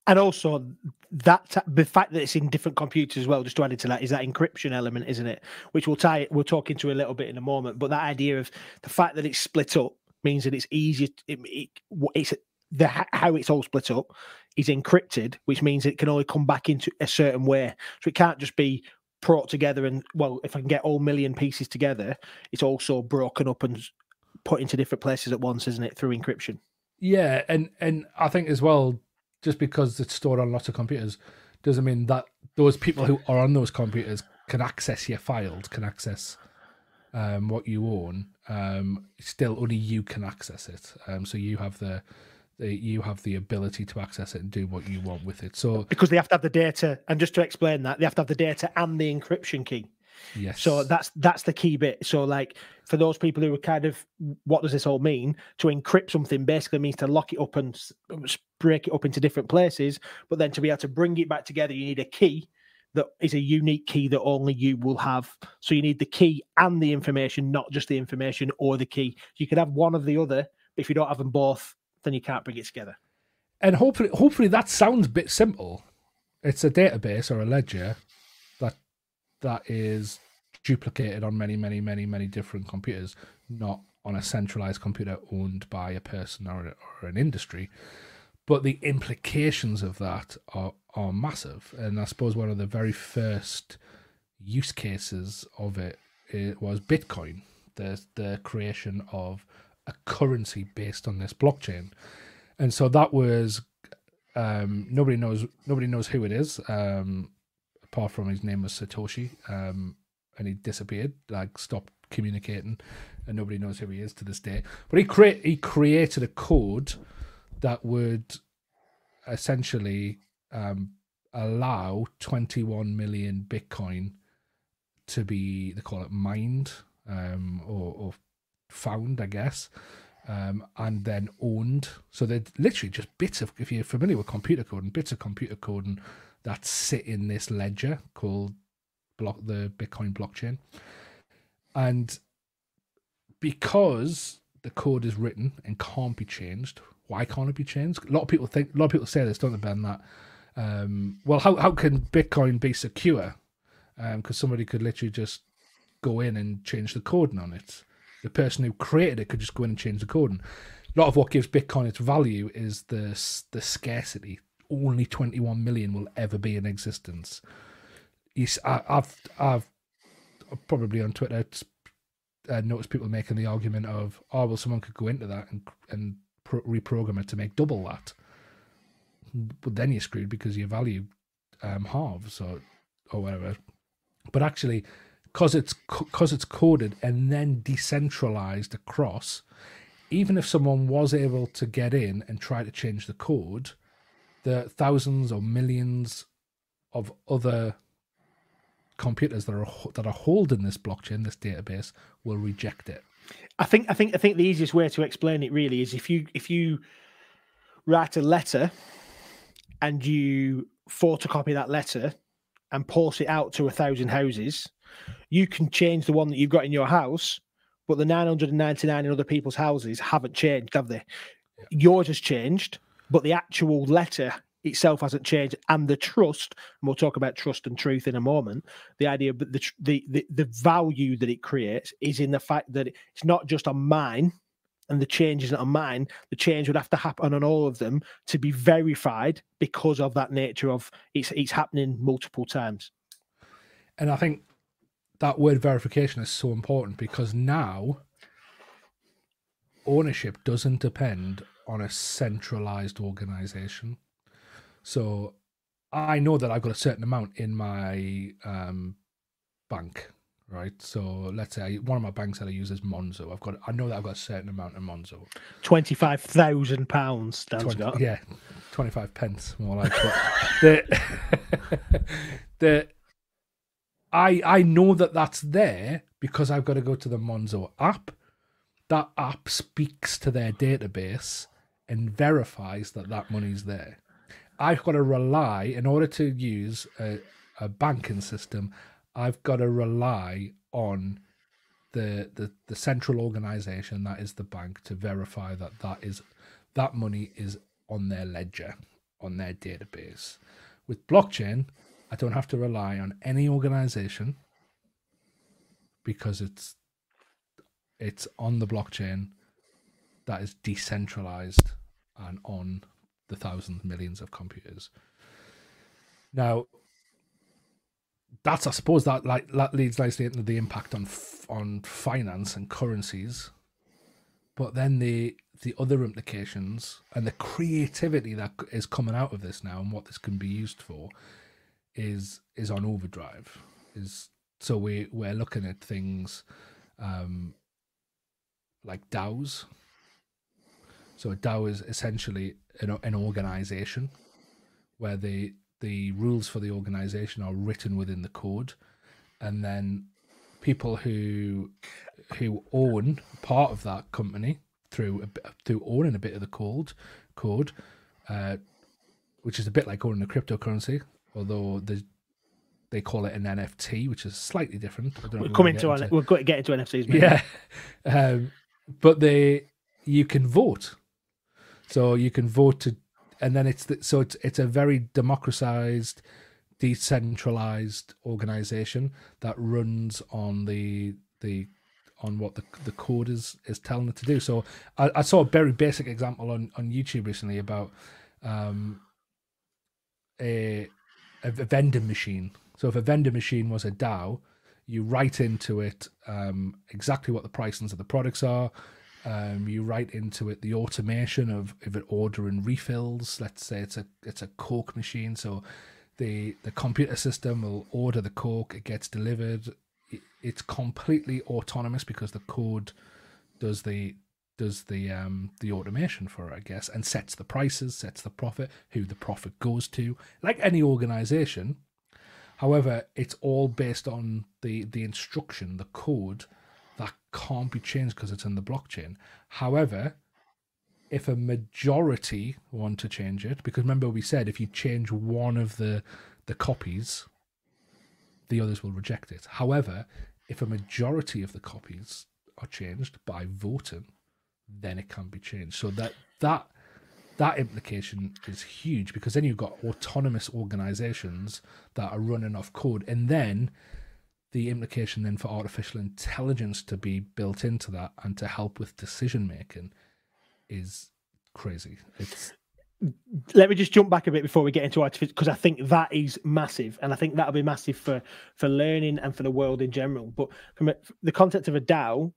And also that the fact that it's in different computers as well. Just to add into that is that encryption element, isn't it? Which we'll tie we'll talk into a little bit in a moment. But that idea of the fact that it's split up means that it's easier. It, it, it's the how it's all split up is encrypted, which means it can only come back into a certain way. So it can't just be brought together and well, if I can get all million pieces together, it's also broken up and put into different places at once, isn't it? Through encryption. Yeah, and and I think as well, just because it's stored on lots of computers, doesn't mean that those people who are on those computers can access your files, can access um, what you own. Um, still, only you can access it. Um, so you have the, the you have the ability to access it and do what you want with it. So Because they have to have the data, and just to explain that, they have to have the data and the encryption key. Yes, So that's that's the key bit. So like for those people who are kind of what does this all mean? To encrypt something basically means to lock it up and um, s- break it up into different places, but then to be able to bring it back together, you need a key that is a unique key that only you will have. So you need the key and the information, not just the information or the key. You could have one of the other, but if you don't have them both, then you can't bring it together. and hopefully, hopefully that sounds a bit simple. It's a database or a ledger that is duplicated on many, many, many, many different computers, not on a centralized computer owned by a person or, or an industry. But the implications of that are are massive, and I suppose one of the very first use cases of it, it was Bitcoin, the the creation of a currency based on this blockchain, and so that was um, nobody knows nobody knows who it is. Um, apart from his name was Satoshi, um, and he disappeared, like stopped communicating, and nobody knows who he is to this day. But he create he created a code that would essentially um, allow 21 million Bitcoin to be they call it mined um, or, or found, I guess. Um, and then owned. So they're literally just bits of, if you're familiar with computer coding, bits of computer coding that sit in this ledger called block the Bitcoin blockchain. And because the code is written and can't be changed, why can't it be changed? A lot of people think, a lot of people say this, don't they, Ben? That um, well, how how can Bitcoin be secure? Because somebody could literally just go in and change the coding on it. The person who created it could just go in and change the coding. A lot of what gives Bitcoin its value is the the scarcity. Only 21 million will ever be in existence. You, s- I, have I've probably on Twitter uh, noticed people making the argument of, oh well, someone could go into that and and pro- reprogram it to make double that. But then you're screwed because your value um, halves or or whatever. But actually, because it's because it's coded and then decentralized across, even if someone was able to get in and try to change the code, the thousands or millions of other computers that are that are holding this blockchain, this database, will reject it. I think I think I think the easiest way to explain it really is if you if you write a letter and you photocopy that letter and post it out to a thousand houses, you can change the one that you've got in your house, but the 999 in other people's houses haven't changed, have they? Yours has changed, but the actual letter itself hasn't changed, and the trust. And we'll talk about trust and truth in a moment. The idea, but the the the, the value that it creates is in the fact that it's not just on mine, and the change isn't on mine. The change would have to happen on all of them to be verified because of that nature of it's it's happening multiple times. And I think that word verification is so important because now ownership doesn't depend on a centralized organization. So I know that I've got a certain amount in my um, bank, right? So let's say one of my banks that I use is Monzo. I've got I know that I've got a certain amount in Monzo. Twenty five thousand pounds. 20, yeah, twenty five pence more like. the the I I know that that's there because I've got to go to the Monzo app. That app speaks to their database and verifies that that money's there. I've got to rely in order to use a, a banking system. I've got to rely on the, the the central organization that is the bank to verify that that is that money is on their ledger on their database. With blockchain, I don't have to rely on any organization because it's it's on the blockchain that is decentralized and on the thousands millions of computers. Now, that's I suppose that like that leads nicely into the impact on on finance and currencies, but then the the other implications and the creativity that is coming out of this now and what this can be used for is is on overdrive. Is so we we're looking at things um, like DAOs. So a DAO is essentially an, an organization where the the rules for the organization are written within the code, and then people who who own part of that company through a, through owning a bit of the code code, uh, which is a bit like owning a cryptocurrency, although the they call it an NFT, which is slightly different. We're coming to, into... we're going to get into NFTs. Maybe. Yeah, um, but they you can vote, so you can vote to, and then it's the, so it's it's a very democratized, decentralized organization that runs on the the on what the the code is is telling it to do. So I, I saw a very basic example on on YouTube recently about um, a a vending machine. So if a vending machine was a DAO, you write into it um, exactly what the pricings of the products are. Um, you write into it the automation of if it ordering refills. Let's say it's a it's a Coke machine, so the the computer system will order the Coke. It gets delivered. it's completely autonomous because the code does the does the um the automation for it, I guess, and sets the prices, sets the profit, who the profit goes to, like any organization. However, it's all based on the the instruction, the code can't be changed because it's in the blockchain. However, if a majority want to change it, because remember we said if you change one of the the copies, the others will reject it. However, if a majority of the copies are changed by voting, then it can be changed. So that that that implication is huge because then you've got autonomous organizations that are running off code, and then the implication then for artificial intelligence to be built into that and to help with decision making is crazy. It's let me just jump back a bit before we get into artificial because I think that is massive, and I think that'll be massive for for learning and for the world in general. But from a, the concept of a DAO,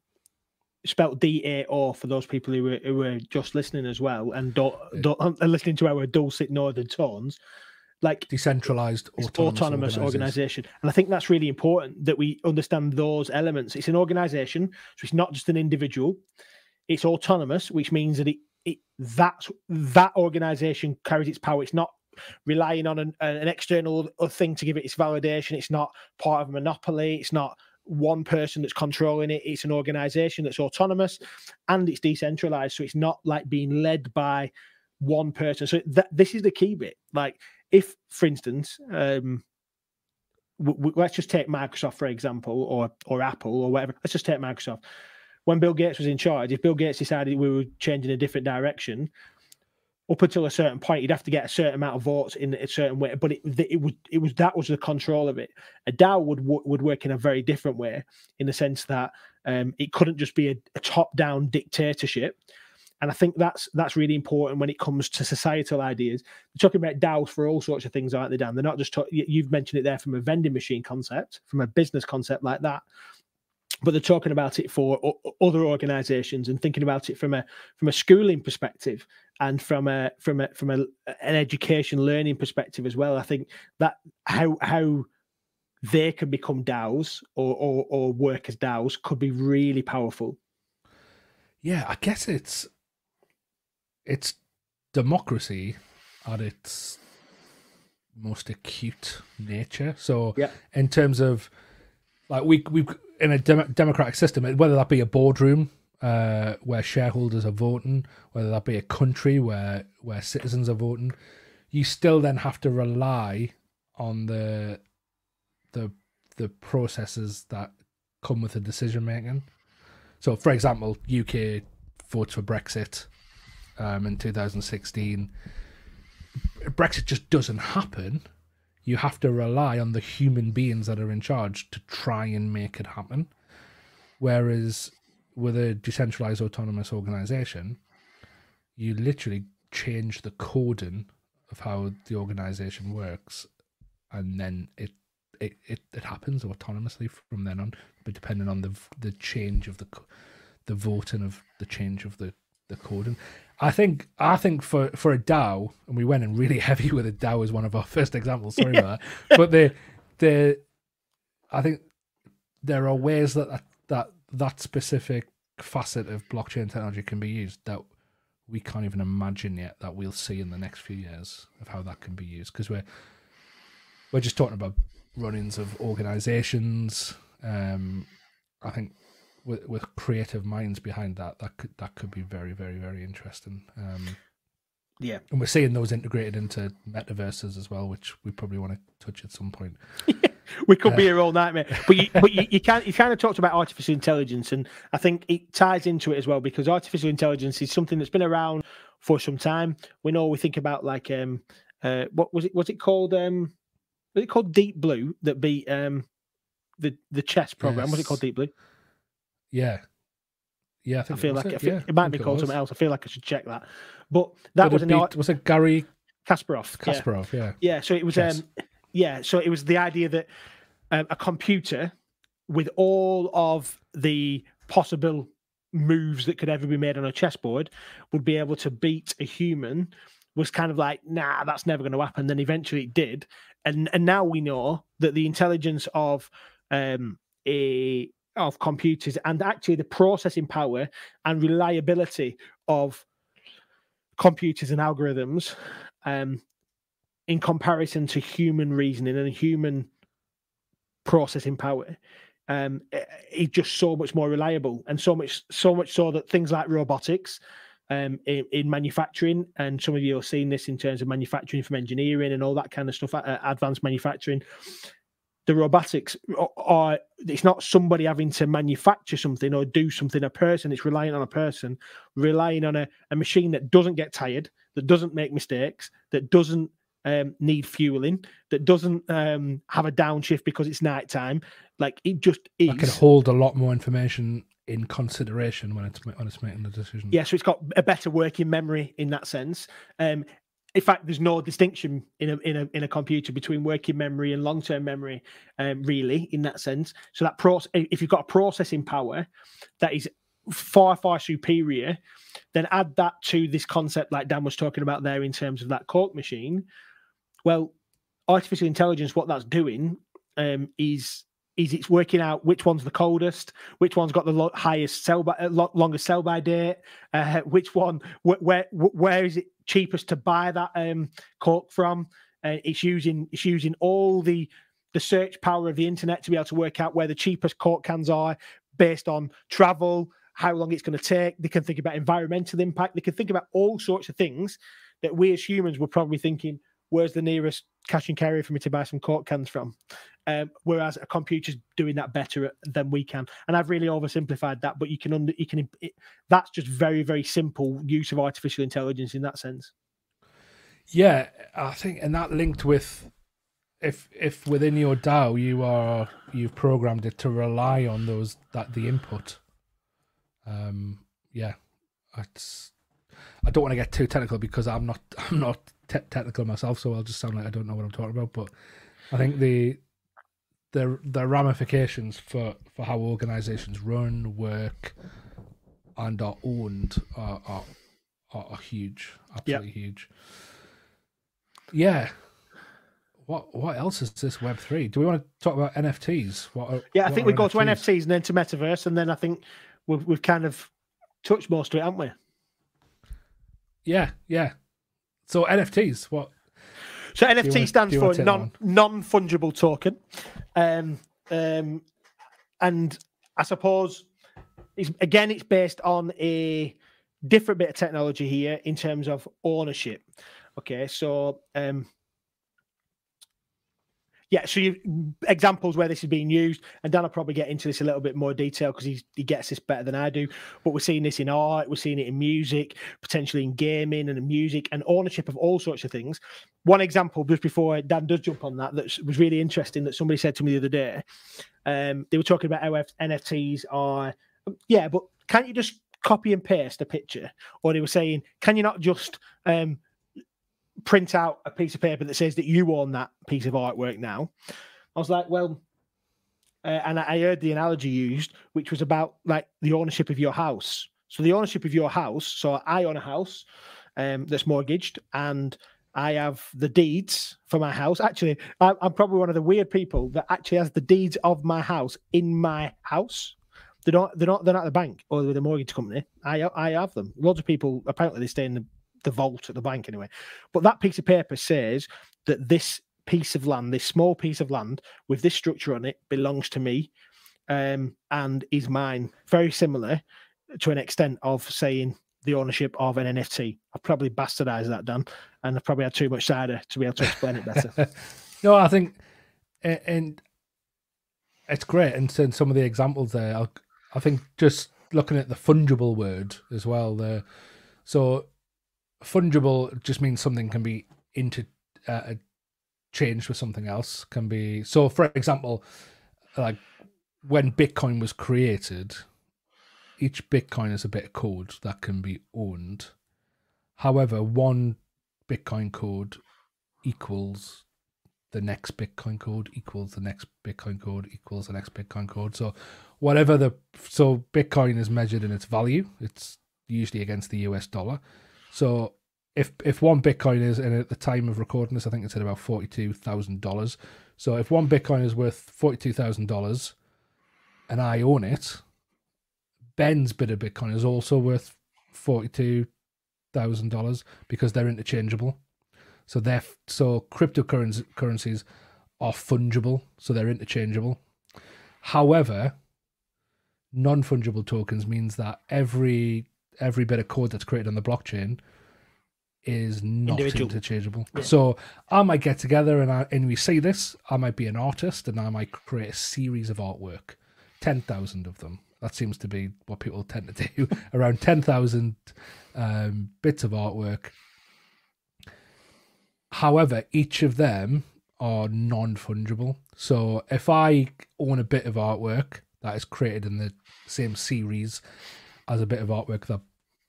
spelt D A O for those people who were who were just listening as well and don't, don't are listening to our dulcet northern tones. Like decentralized autonomous, autonomous organization. And I think that's really important that we understand those elements. It's an organization, so it's not just an individual. It's autonomous, which means that it, it that that organization carries its power. It's not relying on an, an external thing to give it its validation. It's not part of a monopoly. It's not one person that's controlling it. It's an organization that's autonomous and it's decentralized. So it's not like being led by one person. So that this is the key bit. Like if, for instance, um, w- w- let's just take Microsoft for example, or or Apple or whatever. Let's just take Microsoft. When Bill Gates was in charge, if Bill Gates decided we were changing a different direction, up until a certain point, you'd have to get a certain amount of votes in a certain way. But it, it was it was that was the control of it. A DAO would would work in a very different way, in the sense that um, it couldn't just be a, a top down dictatorship. And I think that's that's really important when it comes to societal ideas. They're talking about DAOs for all sorts of things, aren't they, Dan? They're not just you've mentioned it there from a vending machine concept, from a business concept like that but they're talking about it for other organizations and thinking about it from a from a schooling perspective and from a from a from a, an education learning perspective as well. I think that how how they can become DAOs or, or or work as DAOs could be really powerful. Yeah, I guess it's it's democracy at its most acute nature. So, Yeah. in terms of like we we in a dem- democratic system, whether that be a boardroom uh, where shareholders are voting, whether that be a country where where citizens are voting, you still then have to rely on the the the processes that come with the decision making. So, for example, UK votes for Brexit um, in 2016. Brexit just doesn't happen. You have to rely on the human beings that are in charge to try and make it happen. Whereas with a decentralized autonomous organization, you literally change the coding of how the organization works, and then it it, it, it happens autonomously from then on, but depending on the the change of the the voting of the change of the the coding. I think I think for for a DAO, and we went in really heavy with a DAO as one of our first examples. Sorry about that, but the the I think there are ways that that that, that specific facet of blockchain technology can be used that we can't even imagine yet that we'll see in the next few years of how that can be used because we're we're just talking about run-ins of organizations um i think with with creative minds behind that that could that could be very very very interesting um Yeah. and we're seeing those integrated into metaverses as well which we probably want to touch at some point We could be here all night, mate. But you, but you, you can you kind of talked about artificial intelligence, and I think it ties into it as well because artificial intelligence is something that's been around for some time. We know we think about like um uh what was it was it called um was it called Deep Blue that beat um the the chess program was it called Deep Blue? Yeah yeah i, I feel like it, I feel, Yeah, it might think be called something else. I feel like I should check that. But that Did was an art was it Garry Kasparov. kasparov yeah Yeah, so it was Chess. um yeah, so it was the idea that um, a computer with all of the possible moves that could ever be made on a chessboard would be able to beat a human was kind of like nah that's never going to happen then eventually it did and and now we know that the intelligence of um a of computers and actually the processing power and reliability of computers and algorithms um in comparison to human reasoning and human processing power um is just so much more reliable and so much so much so that things like robotics um in, in manufacturing and some of you are seeing this in terms of manufacturing from engineering and all that kind of stuff uh, advanced manufacturing the robotics are, it's not somebody having to manufacture something or do something a person it's relying on a person relying on a, a machine that doesn't get tired that doesn't make mistakes that doesn't um, need fueling that doesn't um, have a downshift because it's night time like it just is that can hold a lot more information in consideration when it's when it's making the decision. Yeah so it's got a better working memory in that sense. Um in fact there's no distinction in a in a in a computer between working memory and long-term memory um really in that sense. So that process if you've got a processing power that is far far superior then add that to this concept like dan was talking about there in terms of that Coke machine. Well artificial intelligence what that's doing um is is it's working out which one's the coldest, which one's got the lo- highest sell by, uh, lo- longest sell by date, uh, which one wh- where wh- where is it cheapest to buy that um, Coke from? Uh, it's using it's using all the the search power of the internet to be able to work out where the cheapest Coke cans are based on travel, how long it's going to take. They can think about environmental impact. They can think about all sorts of things that we as humans were probably thinking, where's the nearest cash and carry for me to buy some Coke cans from? Um, whereas a computer's doing that better than we can. And I've really oversimplified that, but you can under you can it, that's just very very simple use of artificial intelligence in that sense. Yeah, I think, and that linked with if if within your DAO you are you've programmed it to rely on those that the input. Um, yeah, it's. I don't want to get too technical because I'm not I'm not te- technical myself, so I'll just sound like I don't know what I'm talking about. But I think the the the ramifications for for how organizations run, work, and are owned are are, are, huge, absolutely huge. Yeah. what what else is this Web three? Do we want to talk about NFTs? What? Are, yeah, I think we go to NFTs and then to metaverse, and then I think we've we've kind of touched most of it, haven't we? Yeah, yeah. So NFTs, what? So NFT want- stands for want to take that non non fungible token, um, um, and I suppose it's, again it's based on a different bit of technology here in terms of ownership. Okay, so um, yeah, so you examples where this is being used, and Dan will probably get into this a little bit more detail because he he gets this better than I do. But we're seeing this in art, we're seeing it in music, potentially in gaming and in music, and ownership of all sorts of things. One example, just before Dan does jump on that, that was really interesting that somebody said to me the other day. Um, they were talking about how NFTs are, yeah, but can't you just copy and paste a picture? Or they were saying, can you not just um, print out a piece of paper that says that you own that piece of artwork now. I was like, well, uh, and I heard the analogy used, which was about like the ownership of your house. So the ownership of your house. So I own a house um, that's mortgaged, and I have the deeds for my house. Actually, I'm probably one of the weird people that actually has the deeds of my house in my house. They're not. They're not. They're not at the bank or with a mortgage company. I I have them. Loads of people apparently they stay in the the vault at the bank anyway. But that piece of paper says that this piece of land, this small piece of land with this structure on it, belongs to me um, and is mine. Very similar to an extent of saying the ownership of an NFT. I've probably bastardized that, Dan, and I've probably had too much cider to be able to explain it better. no, I think, and it's great. And so some of the examples there, I'll, I think just looking at the fungible word as well there. So fungible just means something can be into uh, changed with something else. Can be so. For example, like when Bitcoin was created, each Bitcoin is a bit of code that can be owned. However, one Bitcoin code equals the next Bitcoin code equals the next Bitcoin code equals the next Bitcoin code. So whatever the so Bitcoin is measured in its value. It's usually against the US dollar. So if if one Bitcoin is and at the time of recording this, I think it's at about forty two thousand dollars. So if one Bitcoin is worth forty two thousand dollars and I own it, Ben's bit of Bitcoin is also worth forty two thousand dollars because they're interchangeable. So they're so cryptocurrencies are fungible, so they're interchangeable. However, non fungible tokens means that every every bit of code that's created on the blockchain is not Individual. interchangeable. Yeah. So I might get together and I, and we see this. I might be an artist and I might create a series of artwork, ten thousand of them. That seems to be what people tend to do. Around ten thousand um, bits of artwork. However, each of them are non fungible. So if I own a bit of artwork that is created in the same series as a bit of artwork that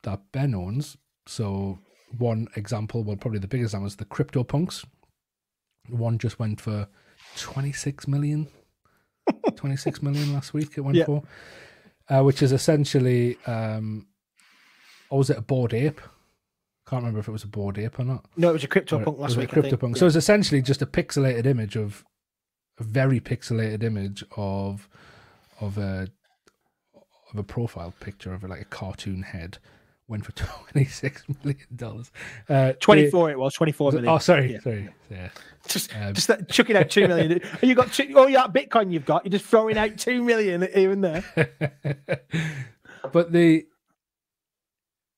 that Ben owns, so one example, well, probably the biggest one is the CryptoPunks. One just went for 26 million. 26 million last week it went Yeah. for, uh, which is essentially, um, or was it a Bored Ape? Can't remember if it was a Bored Ape or not. no, it was a crypto Or punk last was week. CryptoPunk. So it's essentially just a pixelated image of a very pixelated image of of a of a profile picture of like a cartoon head. Went for twenty six million dollars. Uh, 24 it was, 24 the- Oh, sorry, Yeah. sorry. Yeah. Just, Um, just that, chucking out two million. You got two, oh, yeah, Bitcoin you've got. You're just throwing out two million here and there. but the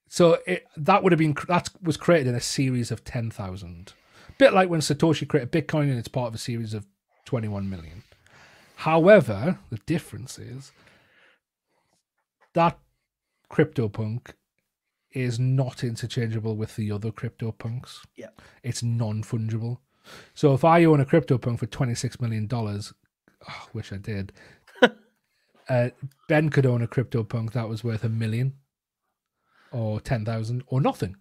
so it, that would have been that was created in a series of ten thousand, bit like when Satoshi created Bitcoin and it's part of a series of twenty one million. However, the difference is that CryptoPunk is not interchangeable with the other CryptoPunks. Yeah. it's non fungible. So if I own a CryptoPunk for twenty six million dollars, oh, wish I did. uh, Ben could own a CryptoPunk that was worth a million, or ten thousand, or nothing.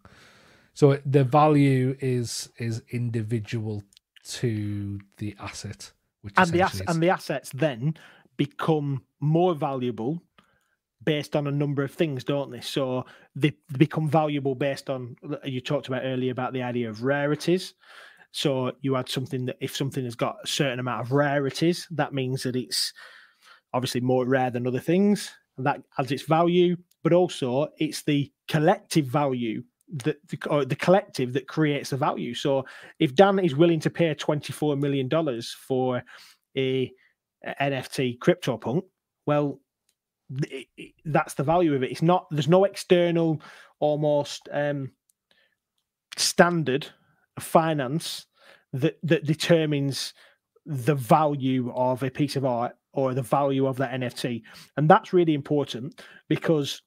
So the value is is individual to the asset, which and the essentially ass- is- and the assets then become more valuable based on a number of things, don't they? So they become valuable based on you talked about earlier about the idea of rarities. So you had something that if something has got a certain amount of rarities, that means that it's obviously more rare than other things. And that adds its value, but also it's the collective value that the, or the collective that creates the value. So if Dan is willing to pay $24 million for a, a NFT CryptoPunk, well, that's the value of it. It's not, there's no external almost um, standard of finance that, that determines the value of a piece of art or the value of that NFT. And that's really important because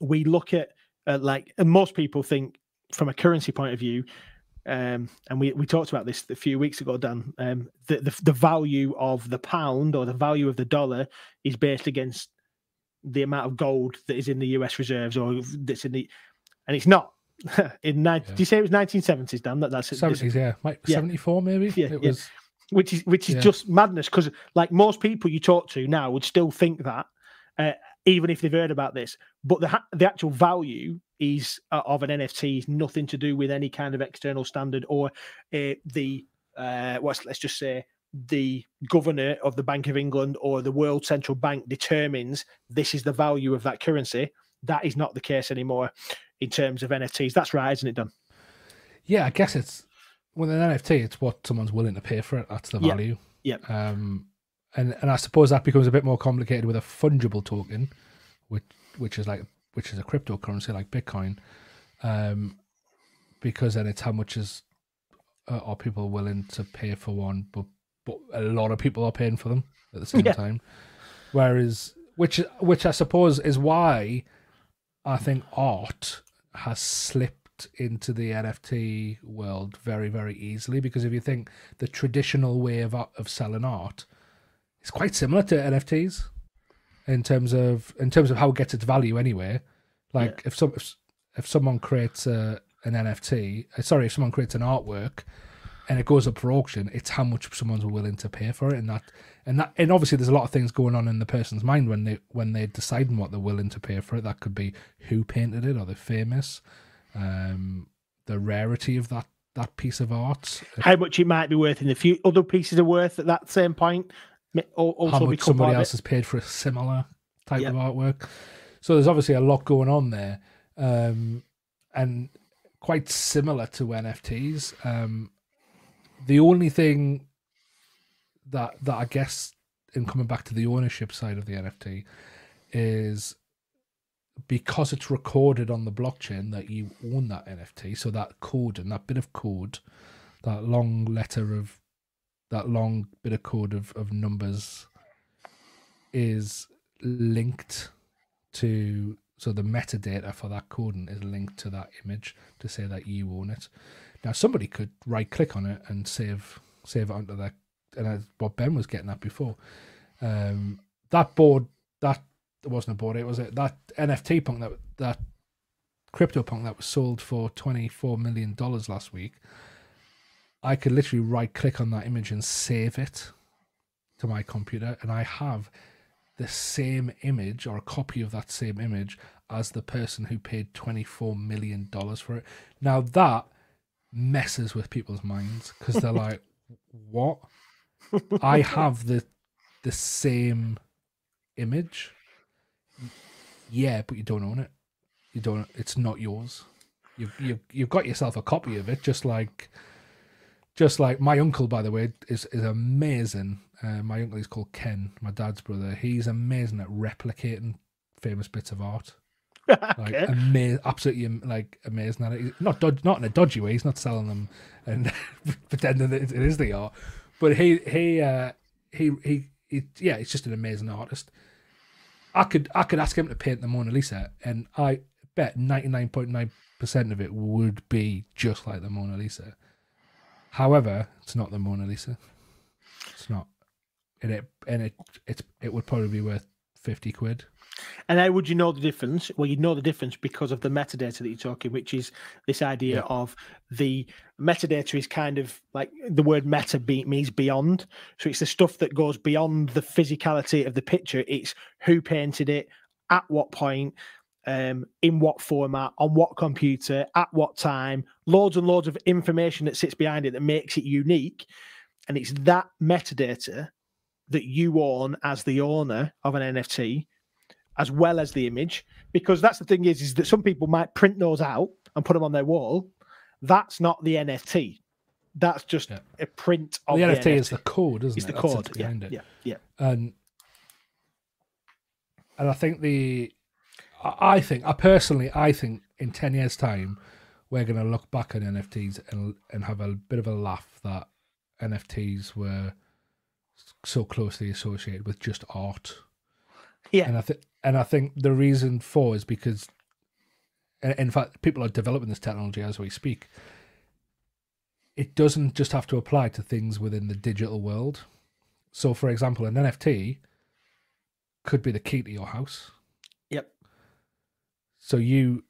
we look at uh, like, and most people think from a currency point of view, um, and we, we talked about this a few weeks ago, Dan. Um, the, the the value of the pound or the value of the dollar is based against the amount of gold that is in the U.S. reserves or that's in the, and it's not. in nine, yeah. did you say it was 1970s, Dan? That that's seventies, yeah, like yeah. 74 maybe. Yeah, it was, which is which is yeah. just madness because like most people you talk to now would still think that. Uh, even if they've heard about this. But the the actual value is uh, of an NFT is nothing to do with any kind of external standard or uh, the uh, what's let's just say the governor of the Bank of England or the World Central Bank determines this is the value of that currency. That is not the case anymore in terms of NFTs. That's right, isn't it, Done. Yeah, I guess it's with an NFT, it's what someone's willing to pay for it. That's the value. Yeah. Um, and and I suppose that becomes a bit more complicated with a fungible token, which which is like which is a cryptocurrency like Bitcoin, um, because then it's how much is uh, are people willing to pay for one, but but a lot of people are paying for them at the same yeah. time. Whereas, which which I suppose is why I think art has slipped into the NFT world very very easily because if you think the traditional way of of selling art it's quite similar to NFTs in terms of in terms of how it gets its value anyway. Like yeah. if some if, if someone creates a, an NFT, uh, sorry, if someone creates an artwork and it goes up for auction, it's how much someone's willing to pay for it, and that and that and obviously there's a lot of things going on in the person's mind when they when they're deciding what they're willing to pay for it. That could be who painted it, or they're famous, um, the rarity of that that piece of art, how much it might be worth in the few other pieces are worth at that same point also how much somebody else has paid for a similar type yep. of artwork. So there's obviously a lot going on there, um, and quite similar to NFTs. Um, the only thing that that I guess in coming back to the ownership side of the NFT is because it's recorded on the blockchain that you own that NFT. So that code and that bit of code, that long letter of that long bit of code of, of numbers is linked to so the metadata for that coding is linked to that image to say that you own it. Now somebody could right click on it and save save it onto that and that's what Ben was getting at before. Um, that board that wasn't a board, it was a, that NFT punk that that crypto punk that was sold for twenty four million dollars last week I could literally right click on that image and save it to my computer, and I have the same image or a copy of that same image as the person who paid $24 million for it. Now, that messes with people's minds because they're like, what? I have the the same image. Yeah, but you don't own it. You don't. It's not yours. You you you've got yourself a copy of it, just like just like my uncle, by the way, is is amazing. Uh, my uncle is called Ken, my dad's brother. He's amazing at replicating famous bits of art. Like amazing, absolutely like amazing at it. Not dod- not in a dodgy way. He's not selling them and pretending that it is the art. But he he uh, he he he yeah, he's just an amazing artist. I could I could ask him to paint the Mona Lisa, and I bet ninety nine point nine percent of it would be just like the Mona Lisa. However, it's not the Mona Lisa. It's not. And it and it it's it would probably be worth fifty quid. And how would you know the difference? Well, you'd know the difference because of the metadata that you're talking, which is this idea yeah. of the metadata is kind of like the word meta be, means beyond. So it's the stuff that goes beyond the physicality of the picture. It's who painted it, at what point, um, in what format, on what computer, at what time, loads and loads of information that sits behind it that makes it unique. And it's that metadata that you own as the owner of an NFT, as well as the image. Because that's the thing is, is that some people might print those out and put them on their wall. That's not the NFT. That's just Yeah. a print of the the, NFT is the code, isn't it? It's it? the code. Yeah, behind it. yeah, yeah. and and I think the I think I personally I think in ten years time we're going to look back on NFTs and and have a bit of a laugh that NFTs were so closely associated with just art. Yeah. and I think and I think the reason for is because in fact people are developing this technology as we speak. It doesn't just have to apply to things within the digital world. So, for example, an NFT could be the key to your house. Yep. So you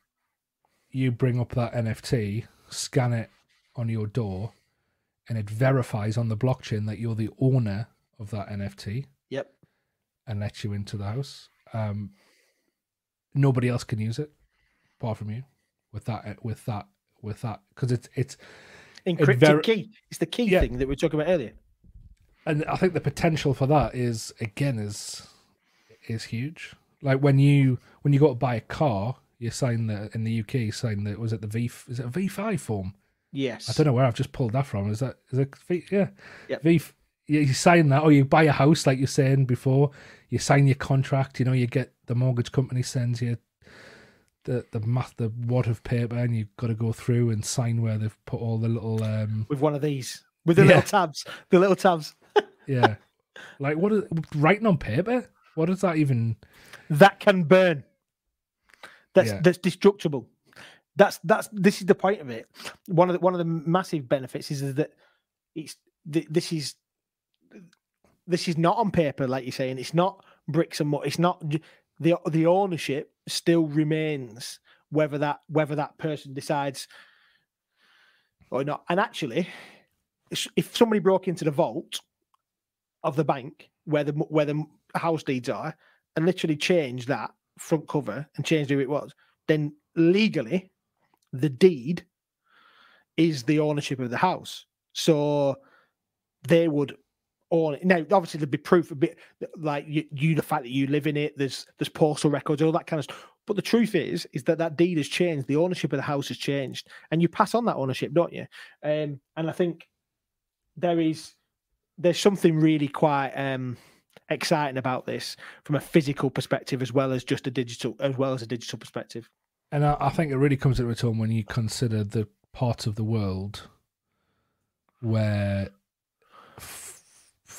you bring up that NFT, scan it on your door, and it verifies on the blockchain that you're the owner of that NFT Yep. and lets you into the house. Um, nobody else can use it apart from you with that with that with that because it's it's Encrypted ver- key. It's the key Yeah. thing that we were talking about earlier. and I think the potential for that is again is is huge. Like when you when you go to buy a car, you sign the in the UK you sign the was it the V is it a V five form? Yes. I don't know where I've just pulled that from. Is that is it V yeah Yep. V you sign that or you buy a house like you're saying before. You sign your contract. You know you get the mortgage company sends you the the math the wad of paper and you've got to go through and sign where they've put all the little um With one of these. With the Yeah. little tabs. The little tabs. yeah like what is writing on paper what does that even That can burn. That's Yeah. that's destructible. That's that's this is the point of it. One of the one of the massive benefits is that it's this is this is not on paper, like you're saying. It's not bricks and mortar. It's not the the ownership still remains whether that whether that person decides or not. And actually, if- somebody broke into the vault of the bank where the where the house deeds are and literally changed that front cover and changed who it was, then legally the deed is the ownership of the house. So they would it. Now, obviously, there'd be proof a bit like you, you, the fact that you live in it. There's there's postal records, all that kind of stuff. But the truth is, is that that deed has changed. The ownership of the house has changed, and you pass on that ownership, don't you? Um, and I think there is there's something really quite um, exciting about this from a physical perspective as well as just a digital as well as a digital perspective. and I, I think it really comes into a own when you consider the part of the world where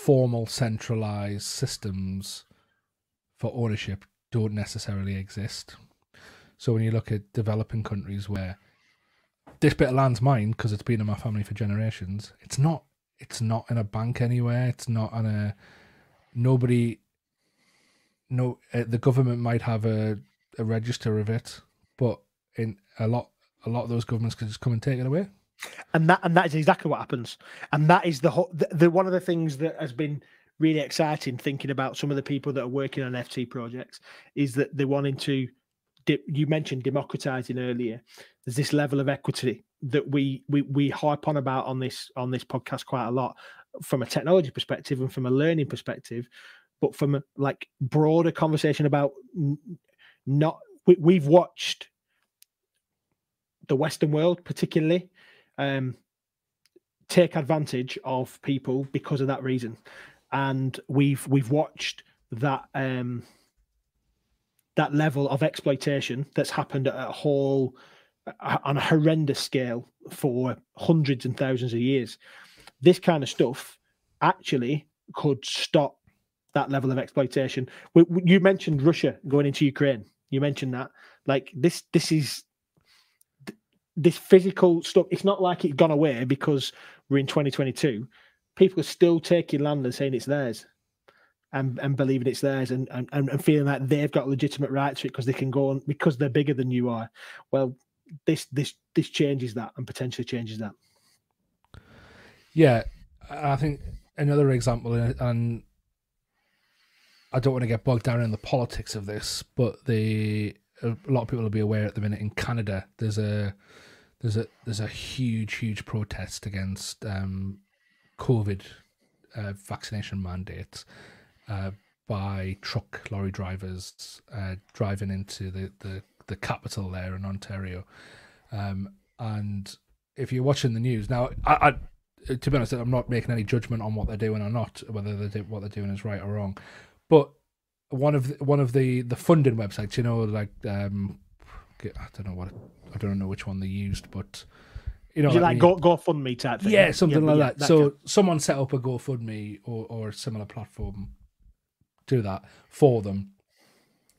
formal centralized systems for ownership don't necessarily exist. So when you look at developing countries where this bit of land's mine because it's been in my family for generations it's not it's not in a bank anywhere it's not on a nobody no uh, the government might have a, a register of it but in a lot a lot of those governments could just come and take it away and that and that is exactly what happens. And that is the, the the one of the things that has been really exciting thinking about some of the people that are working on ft projects is that they're wanting to you mentioned democratizing earlier. There's this level of equity that we we we harp on about on this on this podcast quite a lot from a technology perspective and from a learning perspective. But from a like broader conversation about not we, we've watched the western world particularly um, take advantage of people because of that reason. And we've we've watched that um, that level of exploitation that's happened at a whole on a horrendous scale for hundreds and thousands of years. This kind of stuff actually could stop that level of exploitation. You mentioned Russia going into Ukraine. You mentioned that. Like this, this is this physical stuff. It's not like it's gone away because we're in 2022. People are still taking land and saying it's theirs, and and believing it's theirs, and and, and feeling like they've got legitimate right to it because they can go on because they're bigger than you are. Well, this this this changes that and potentially changes that. Yeah, I think another example, and I don't want to get bogged down in the politics of this, but the a lot of people will be aware at the minute in Canada. There's a there's a there's a huge huge protest against um, COVID uh, vaccination mandates uh, by truck lorry drivers uh, driving into the, the the capital there in Ontario. Um, and if you're watching the news now, I, I, to be honest, I'm not making any judgment on what they're doing or not, whether they do, what they're doing is right or wrong. But one of the, one of the the funding websites, you know, like um, I don't know what I don't know which one they used, but you know, it like Go GoFundMe type thing? yeah, something like that. that so someone set up a GoFundMe or or a similar platform, do that for them,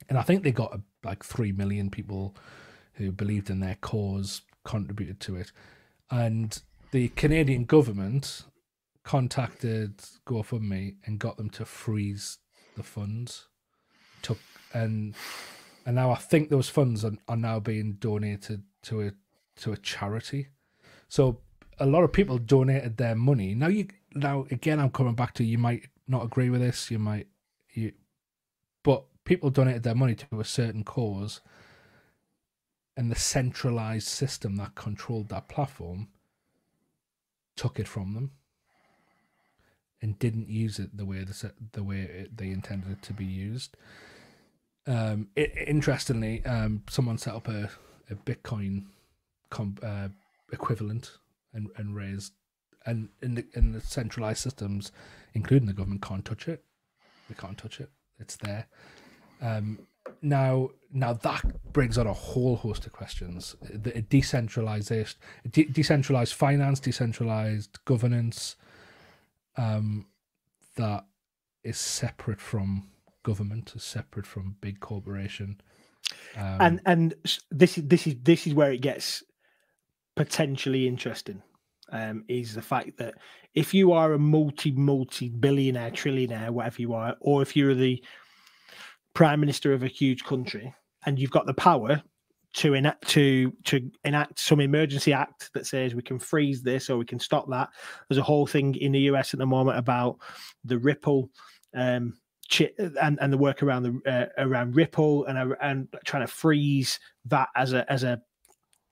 and I think they got a, like three million people who believed in their cause contributed to it, and the Canadian government contacted GoFundMe and got them to freeze the funds took and and now I think those funds are, are now being donated to a to a charity. So a lot of people donated their money. Now you now again I'm coming back to you might not agree with this, you might you but people donated their money to a certain cause and the centralized system that controlled that platform took it from them and didn't use it the way the, the way it, they intended it to be used. Um, it, interestingly, um, someone set up a, a Bitcoin comp, uh, equivalent and, and raised, and in the, in the centralized systems, including the government, can't touch it. They can't touch it. It's there. Um, now, now that brings on a whole host of questions. The decentralization, de- decentralized finance, decentralized governance, um, that is separate from government, is separate from big corporation. Um, and and this is this is this is where it gets potentially interesting. Um, is the fact that if you are a multi multi billionaire, trillionaire, whatever you are, or if you're the prime minister of a huge country and you've got the power to enact to to enact some emergency act that says we can freeze this or we can stop that. There's a whole thing in the US at the moment about the Ripple um, and and the work around the uh, around Ripple and and trying to freeze that as a as a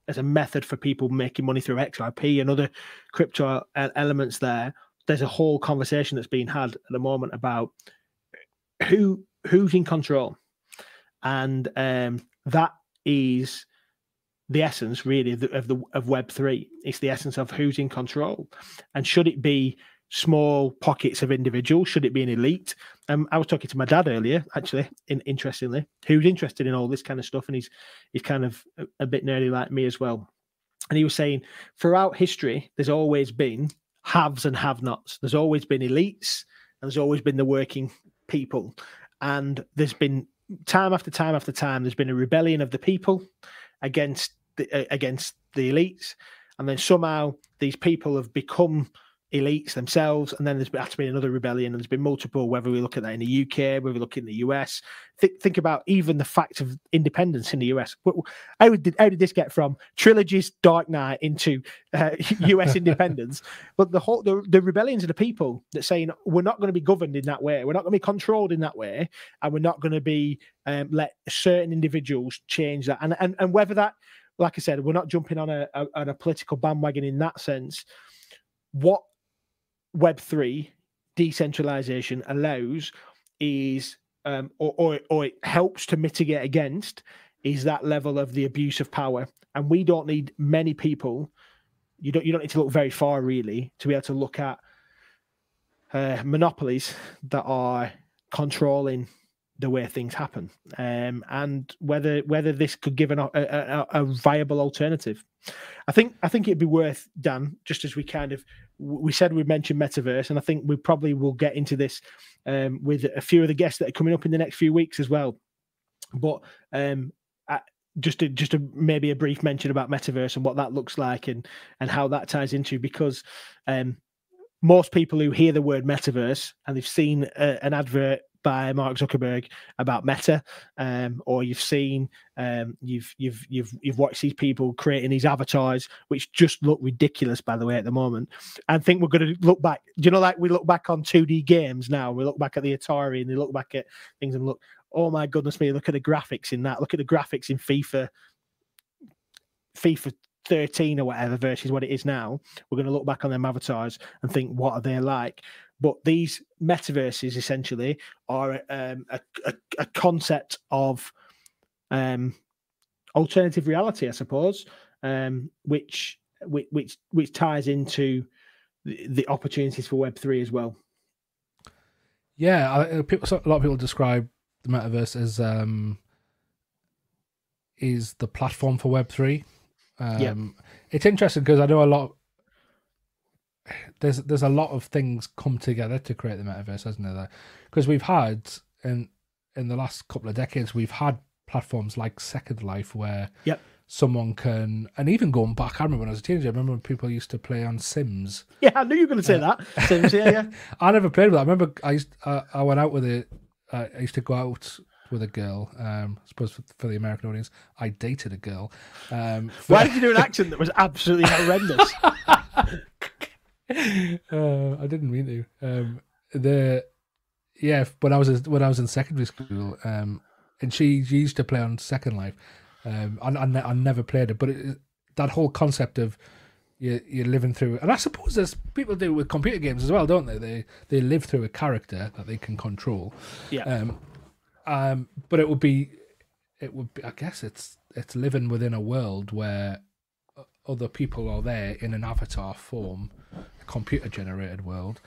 as a method for people making money through XRP and other crypto elements. There, there's a whole conversation that's being had at the moment about who who's in control, and um, that is the essence really of the, of the of Web three. It's the essence of who's in control, and should it be small pockets of individuals? Should it be an elite? Um, I was talking to my dad earlier, actually, in, interestingly, who's interested in all this kind of stuff, and he's he's kind of a, a bit nerdy like me as well. And he was saying, throughout history, there's always been haves and have-nots. There's always been elites, and there's always been the working people, and there's been time after time after time, there's been a rebellion of the people against the, uh, against the elites, and then somehow these people have become elites themselves, and then there's had to be another rebellion, and there's been multiple. Whether we look at that in the UK, whether we look in the US, Th- think about even the fact of independence in the US. How did how did this get from trilogies, Dark Knight into uh, US independence? But the whole the, the rebellions of the people that saying we're not going to be governed in that way, we're not going to be controlled in that way, and we're not going to be um, let certain individuals change that, and and and whether that. Like I said, we're not jumping on a, a on a political bandwagon in that sense. What Web3 decentralization allows is, um, or, or, or it helps to mitigate against, is that level of the abuse of power. And we don't need many people. You don't you don't need to look very far really to be able to look at uh, monopolies that are controlling the way things happen, um, and whether whether this could give an, a, a, a, viable alternative. I think I think it'd be worth Dan, just as we kind of we said we mentioned metaverse, and I think we probably will get into this um, with a few of the guests that are coming up in the next few weeks as well. But um, just a, just a, maybe a brief mention about metaverse and what that looks like and and how that ties into because um, most people who hear the word metaverse and they've seen a, an advert by Mark Zuckerberg about Meta, um, or you've seen um, you've you've you've you've watched these people creating these avatars, which just look ridiculous, by the way, at the moment. I think we're going to look back. Do you know, like we look back on 2D games now, we look back at the Atari and they look back at things and look. oh my goodness me, look at the graphics in that. Look at the graphics in FIFA, FIFA 13 or whatever versus what it is now. We're going to look back on them avatars and think, what are they like? But these metaverses essentially are um, a, a, a, concept of um, alternative reality, I suppose, um, which, which which which ties into the, the opportunities for Web three as well. Yeah, I, people, a lot of people describe the metaverse as um, is the platform for Web three. Um, yeah. It's interesting because I know a lot. There's there's a lot of things come together to create the metaverse, hasn't there? Because we've had in in the last couple of decades, we've had platforms like Second Life where yep. someone can, and even going back, I remember when I was a teenager, I remember when people used to play on Sims. Yeah, I knew you were going to say uh, that. Sims, yeah, yeah. I never played with that. I remember I used, uh, I went out with it. Uh, I used to go out with a girl. Um, I suppose for, for, the American audience, I dated a girl. Um, for... Why did you do an accent that was absolutely horrendous? uh, I didn't mean to. Um, the yeah, when I was when I was in secondary school, um, and she, she used to play on Second Life. Um, I, I, I never played it, but it, that whole concept of you you're living through, and I suppose there's people do it with computer games as well, don't they? They they live through a character that they can control. Yeah. Um, um, but it would be, it would be. I guess it's it's living within a world where other people are there in an avatar form, computer generated world.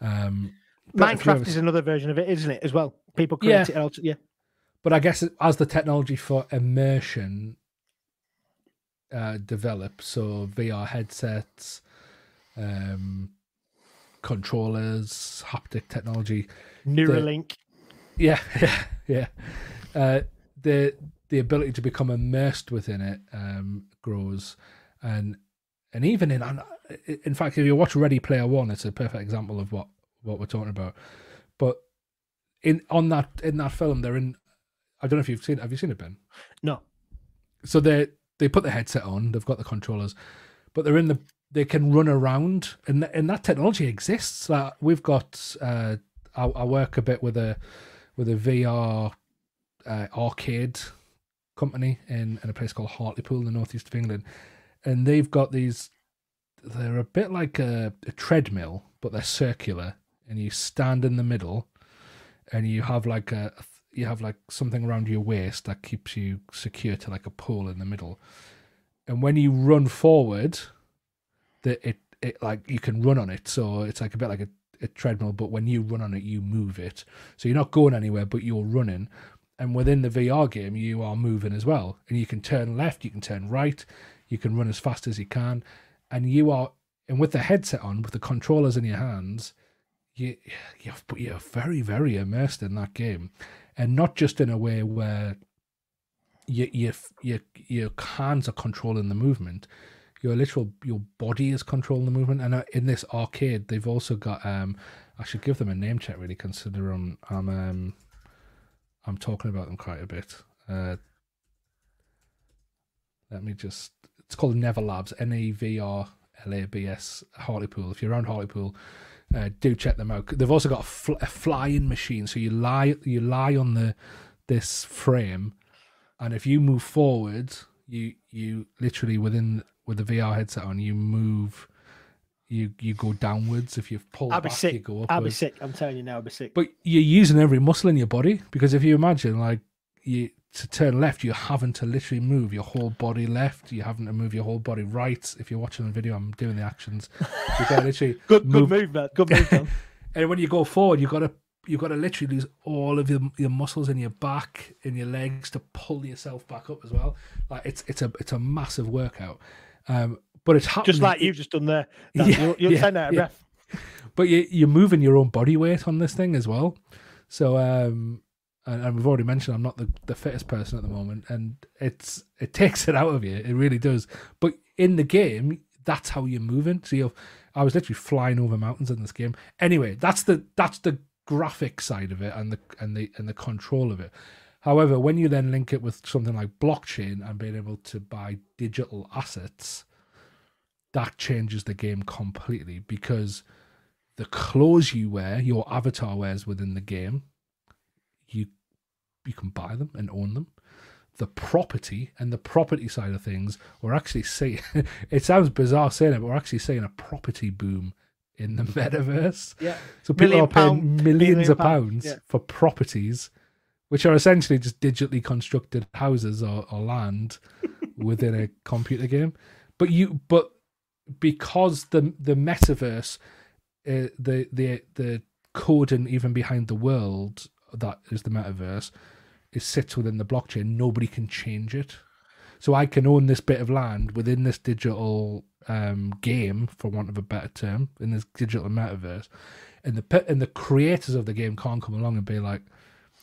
Um, Minecraft is another version of it, isn't it? As well, people create yeah. it. Yeah. But I guess as the technology for immersion uh, develops, so VR headsets, um, controllers, haptic technology, Neuralink. The, yeah, yeah, yeah. Uh, the the ability to become immersed within it um, grows, and and even in in fact, if you watch Ready Player One, it's a perfect example of what what we're talking about. But in on that in that film, they're in I don't know if you've seen. Have you seen it, Ben? No. So they they put the headset on. They've got the controllers, but they're in the. They can run around, and and that technology exists. Like we've got. Uh, I, I work a bit with a with a VR uh, arcade company in, in a place called Hartlepool in the northeast of England, and they've got these. They're a bit like a, a treadmill, but they're circular, and you stand in the middle, and you have like a, you have like something around your waist that keeps you secure to like a pole in the middle. And when you run forward, that it it like you can run on it. So it's like a bit like a, a treadmill, but when you run on it, you move it. So you're not going anywhere, but you're running. And within the VR game, you are moving as well. And you can turn left, you can turn right, you can run as fast as you can. And you are, and with the headset on, with the controllers in your hands, you, you're, you're very, very immersed in that game and not just in a way where your your your your hands are controlling the movement. Your literal your body is controlling the movement. And uh, in this arcade, they've also got um, I should give them a name check really, consider I'm I'm um, I'm talking about them quite a bit. Uh, let me just. It's called NEVR Labs. N E V R L A B S, Hartlepool. If you're around Hartlepool, uh, do check them out. They've also got a, fl- a, flying machine, so you lie you lie on the this frame, and if you move forward, you you literally within with the VR headset on, you move. You you go downwards. If you pull I'll back, be sick. you go upwards. I'll be sick. I'm telling you now, I'll be sick. But you're using every muscle in your body because if you imagine, like you to turn left, you're having to literally move your whole body left. You're having to move your whole body right. If you're watching the video, I'm doing the actions. You got literally good, move. good move. Good move, and when you go forward, you got to you got to literally use all of your your muscles in your back, in your legs to pull yourself back up as well. Like it's it's a it's a massive workout. Um, but it's happening. Just like you've just done there. That, yeah, you're, you're yeah, out of yeah. breath. But you, you're moving your own body weight on this thing as well. So um, and, and, we've already mentioned I'm not the, the fittest person at the moment, and it's it takes it out of you. It really does. But in the game, that's how you're moving. So you I was literally flying over mountains in this game. Anyway, that's the that's the graphic side of it and the and the and the control of it. However, when you then link it with something like blockchain and being able to buy digital assets, that changes the game completely because the clothes you wear, your avatar wears within the game, you you can buy them and own them. The property and the property side of things, we're actually seeing. it sounds bizarre saying it, but we're actually seeing a property boom in the metaverse. Yeah. So people Million are paying pound- millions million of pound, pounds yeah. for properties, which are essentially just digitally constructed houses or, or land within a computer game. But you, but because the the metaverse, uh, the the the coding even behind the world that is the metaverse, it sits within the blockchain. Nobody can change it. So I can own this bit of land within this digital um, game, for want of a better term, in this digital metaverse, and the and the creators of the game can't come along and be like,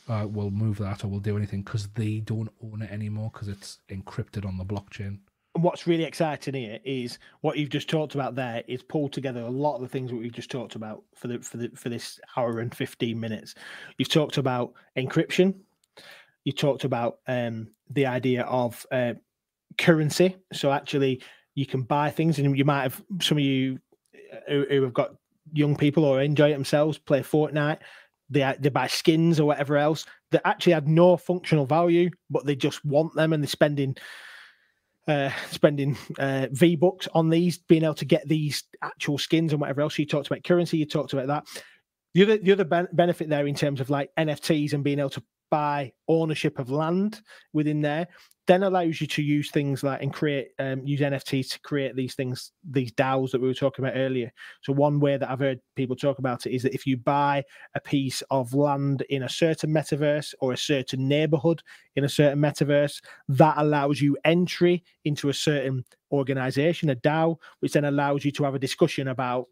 uh, "We'll move that" or "We'll do anything" because they don't own it anymore because it's encrypted on the blockchain. What's really exciting here is what you've just talked about there is pulled together a lot of the things that we've just talked about for the for the for this hour and 15 minutes. You've talked about encryption. You talked about um, the idea of uh, currency. So actually, you can buy things, and you might have some of you uh, who, who have got young people or enjoy it themselves play Fortnite. They they buy skins or whatever else that actually had no functional value, but they just want them, and they're spending uh, spending uh, V bucks on these, being able to get these actual skins and whatever else. You talked about currency, you talked about that. The other, the other ben- benefit there in terms of like NFTs and being able to buy ownership of land within there, then allows you to use things like and create um, use NFTs to create these things, these DAOs that we were talking about earlier. So one way that I've heard people talk about it is that if you buy a piece of land in a certain metaverse or a certain neighborhood in a certain metaverse, that allows you entry into a certain organization, a DAO, which then allows you to have a discussion about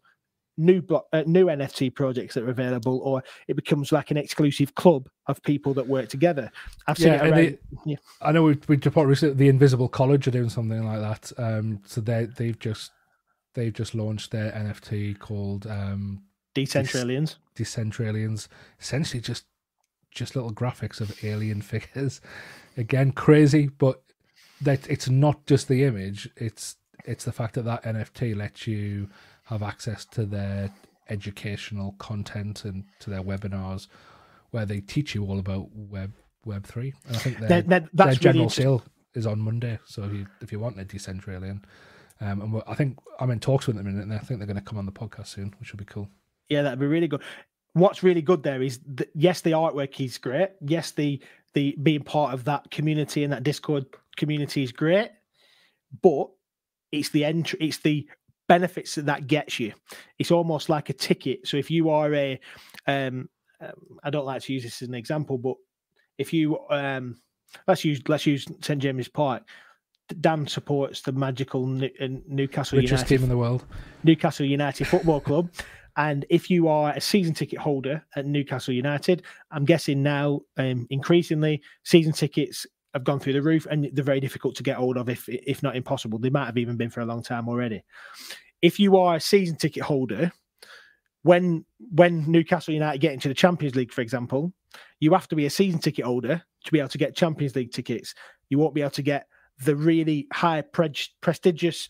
new block, uh, new NFT projects that are available, or it becomes like an exclusive club of people that work together. I've seen Yeah, it around. they- yeah. I know we we recently the Invisible College are doing something like that. Um, so they they've just they've just launched their NFT called um, Decentralians. Decentralians. Essentially, just just little graphics of alien figures. Again, crazy, but that it's not just the image. It's it's the fact that that NFT lets you have access to their educational content and to their webinars, where they teach you all about web Web three. And I think their, That- that- their really general interesting. sale is on Monday. So if you if you want a Decentralian, um, and I think I'm in talks with them, in it, and I think they're going to come on the podcast soon, which will be cool. Yeah, that'd be really good. What's really good there is that yes, the artwork is great. Yes, the the being part of that community and that Discord community is great, but it's the entry, it's the benefits that that gets you. It's almost like a ticket. So if you are a, um, I don't like to use this as an example, but if you um, let's use let's use St James's Park. Dan supports the magical New, uh, Newcastle Richest United team in the world. Newcastle United Football Club. And if you are a season ticket holder at Newcastle United, I'm guessing now um, increasingly season tickets have gone through the roof and they're very difficult to get hold of, if if not impossible. They might have even been for a long time already. If you are a season ticket holder, when when Newcastle United get into the Champions League, for example, you have to be a season ticket holder to be able to get Champions League tickets. You won't be able to get the really high pre- prestigious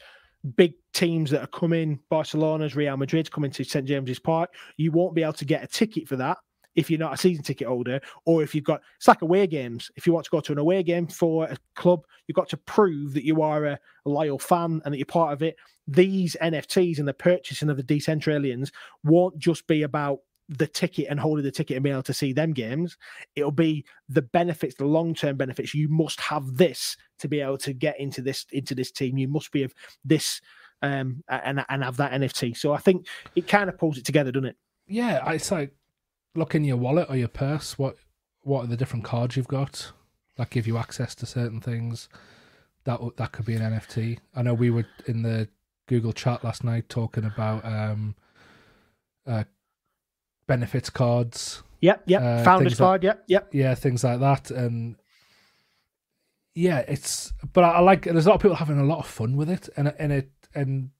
big teams that are coming, Barcelona's, Real Madrid's coming to St James's Park. You won't be able to get a ticket for that if you're not a season ticket holder, or if you've got it's like away games. If you want to go to an away game for a club, you've got to prove that you are a, loyal fan and that you're part of it. These NFTs and the purchasing of the Decentralians won't just be about the ticket and holding the ticket and being able to see them games. It'll be the benefits, the long term benefits. You must have this to be able to get into this into this team. You must be of this um and and have that NFT. So I think it kind of pulls it together, doesn't it? Yeah, it's like look in your wallet or your purse. What what are the different cards you've got that give you access to certain things? That that could be an NFT. I know we were in the Google chat last night talking about um, uh, benefits cards. Yep, yep. Uh, Founders things like- card, yep, yep. yeah, things like that, and yeah, it's. But I, I like. There's a lot of people having a lot of fun with it, and and it and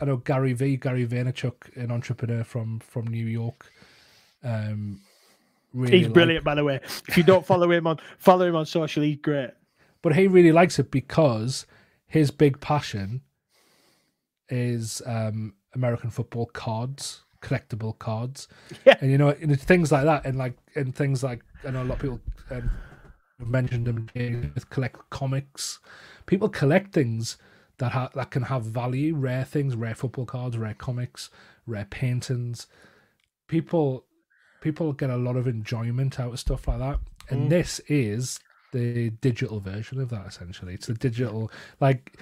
I know Gary Vee, Gary Vaynerchuk, an entrepreneur from from New York. Um, really He's like- brilliant, by the way. If you don't follow him on follow him on social, he's great. but he really likes it because his big passion is um American football cards, collectible cards, Yeah. and you know, and it's things like that, and like and things like I know a lot of people um, mentioned them with collect comics. People collect things that ha- that can have value, rare things, rare football cards, rare comics, rare paintings. People people get a lot of enjoyment out of stuff like that. And Mm. this is the digital version of that essentially. It's the digital like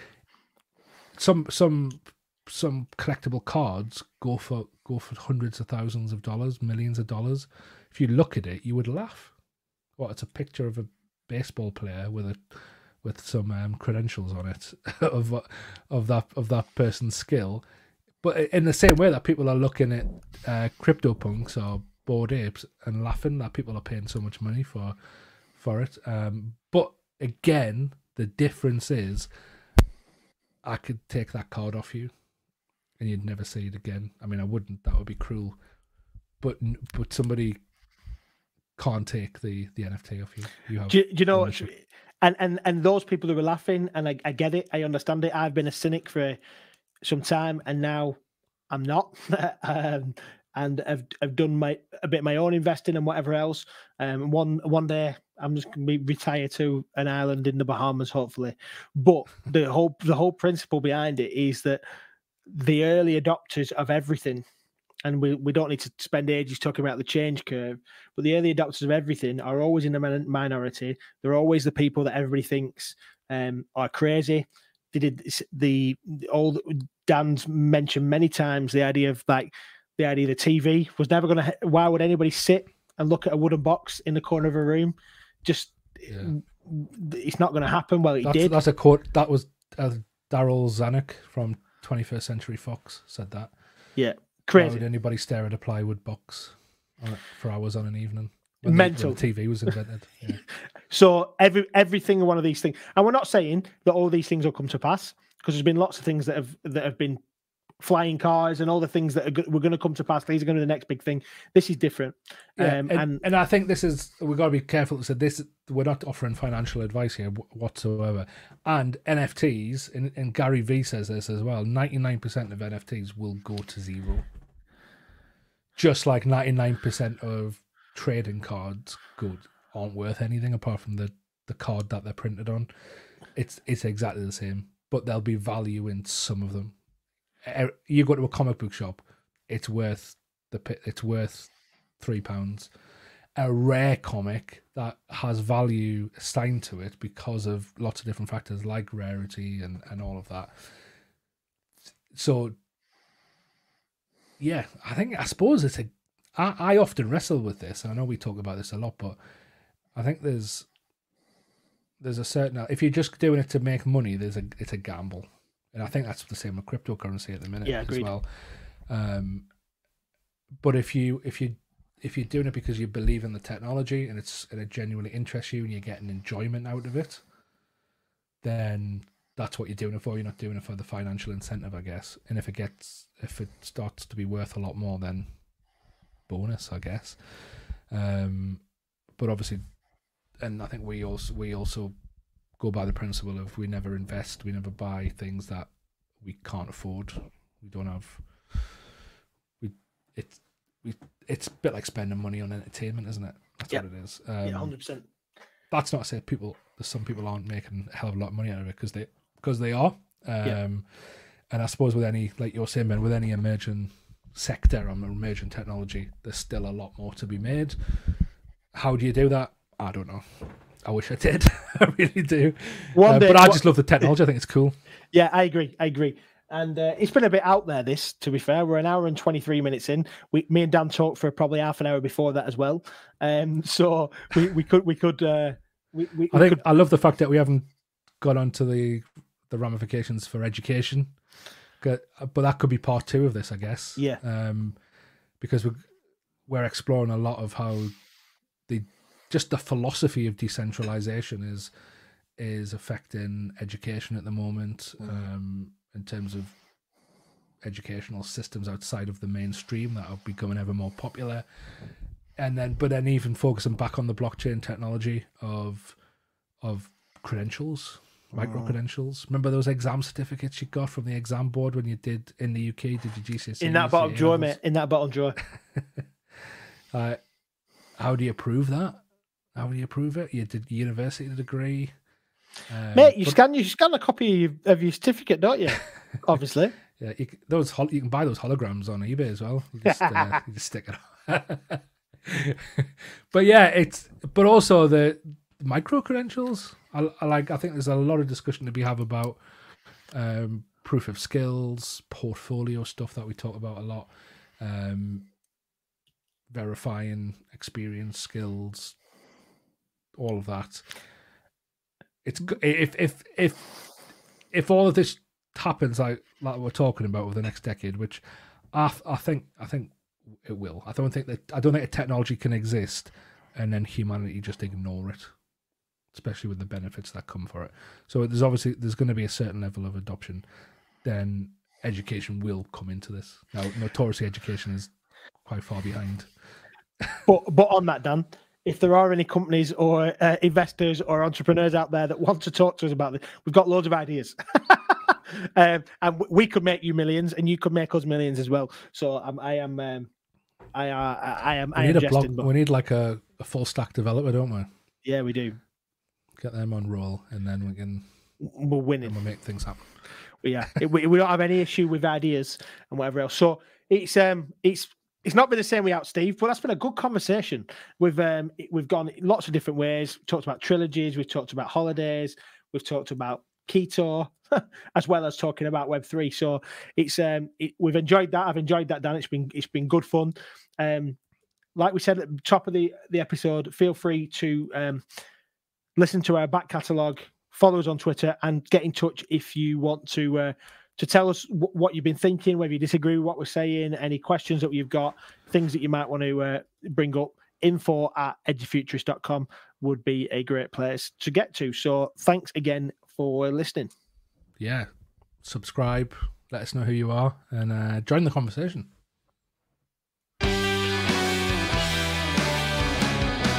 some some some collectible cards go for go for hundreds of thousands of dollars, millions of dollars. If you look at it, you would laugh. What it's a picture of a baseball player with a with some um, credentials on it of of that of that person's skill. But in the same way that people are looking at uh, crypto punks or bored apes and laughing that people are paying so much money for for it. Um, but again, the difference is I could take that card off you and you'd never see it again. I mean, I wouldn't. That would be cruel. But but somebody can't take the the NFT off you. You have Do, do you know? ownership. And and and those people who are laughing, and I, I get it, I understand it. I've been a cynic for some time, and now I'm not. um, and I've I've done my a bit of my own investing and whatever else. Um, one one day I'm just gonna be retire to an island in the Bahamas, hopefully. But the whole the whole principle behind it is that the early adopters of everything and we, we don't need to spend ages talking about the change curve, but the early adopters of everything are always in the minority. They're always the people that everybody thinks um, are crazy. They did the all Dan's mentioned many times the idea of like the idea the TV was never going to. Why would anybody sit and look at a wooden box in the corner of a room? Just Yeah. it's not going to happen. Well, it That's, did. that's a quote. That was uh, Darryl Zanuck from 21st Century Fox said that. Yeah, crazy. Why would anybody stare at a plywood box for hours on an evening? When Mental. the TV was invented. Yeah. So every every single one of these things, and we're not saying that all these things will come to pass because there's been lots of things that have that have been flying cars and all the things that are, go- were going to come to pass. These are going to be the next big thing. This is different. Yeah, um, and, and, and I think this is we've got to be careful say this. We're not offering financial advice here whatsoever. And NFTs, and, and Gary Vee says this as well. Ninety nine percent of NFTs will go to zero, just like ninety nine percent of trading cards go aren't worth anything apart from the the card that they're printed on. It's it's exactly the same, but there'll be value in some of them. You go to a comic book shop, it's worth the it's worth three pounds. A rare comic that has value assigned to it because of lots of different factors like rarity and, and all of that. So, yeah, I think I suppose it's a. I, I often wrestle with this, I know we talk about this a lot, but I think there's there's a certain if you're just doing it to make money, there's a it's a gamble, and I think that's the same with cryptocurrency at the minute Yeah, as well. Um, but if you if you if you're doing it because you believe in the technology and it's and it genuinely interests you and you're getting enjoyment out of it, then that's what you're doing it for. You're not doing it for the financial incentive, I guess. And if it gets if it starts to be worth a lot more, then bonus, I guess. Um, but obviously, and I think we also we also go by the principle of we never invest, we never buy things that we can't afford. We don't have. We it's we it's a bit like spending money on entertainment, isn't it? That's Yep. what it is. Um, yeah, hundred percent. that's not to say people some people aren't making a hell of a lot of money out of it because they because they are um and i suppose with any like you're saying ben with any emerging sector or emerging technology there's still a lot more to be made how do you do that i don't know i wish i did i really do One Uh, day, but i just love the technology i think it's cool Yeah, I agree. I agree. And uh, it's been a bit out there. This, to be fair, we're an hour and twenty three minutes in. We, me and Dan talked for probably half an hour before that as well. Um, so we, we could we could uh, we, we, i think could i love the fact that we haven't got onto the the ramifications for education, but that could be part two of this i guess Yeah. um because we're we're exploring a lot of how just the philosophy of decentralization is is affecting education at the moment um in terms of educational systems outside of the mainstream that are becoming ever more popular and then but then even focusing back on the blockchain technology of of credentials micro credentials remember those exam certificates you got from the exam board when you did in the uk did your gcse in that bottom drawer, mate. In that bottom drawer. uh, how do you prove that? How do you prove it? You did university degree. Um, Mate, you but, scan you scan a copy of your certificate, don't you? Obviously. Yeah, you, those you can buy those holograms on eBay as well. You just, uh, you just stick it on. but yeah, it's but also the micro credentials. I, I, like. I think there's a lot of discussion to be have about um, proof of skills, portfolio stuff that we talk about a lot, um, verifying experience, skills, all of that. It's if if if if all of this happens like like we're talking about over the next decade, which I I think I think it will. I don't think that I don't think a technology can exist and then humanity just ignore it, especially with the benefits that come for it. So there's obviously there's going to be a certain level of adoption. Then education will come into this. Now, notoriously, education is quite far behind. but but on that, Dan, if there are any companies or uh, investors or entrepreneurs out there that want to talk to us about this, we've got loads of ideas. um, and we could make you millions, and you could make us millions as well. So um, I am, um, I, uh, I am. We I need am a blog, but... We need like a, a, full stack developer, don't we? Yeah, we do. Get them on roll, and then we can. We're winning. We'll make things happen. yeah, we, we don't have any issue with ideas and whatever else. So it's um it's it's not been the same without Steve, but that's been a good conversation. We've um we've gone lots of different ways. We've talked about trilogies, we've talked about holidays, we've talked about keto, as well as talking about Web three. So it's um it, we've enjoyed that. I've enjoyed that, Dan. It's been it's been good fun. Um, like we said at the top of the the episode, feel free to um listen to our back catalogue, follow us on Twitter, and get in touch if you want to. Uh, to tell us w- what you've been thinking, whether you disagree with what we're saying, any questions that you've got, things that you might want to uh, bring up, info at edufuturist.com would be a great place to get to. So thanks again for listening yeah, subscribe, let us know who you are, and uh, join the conversation.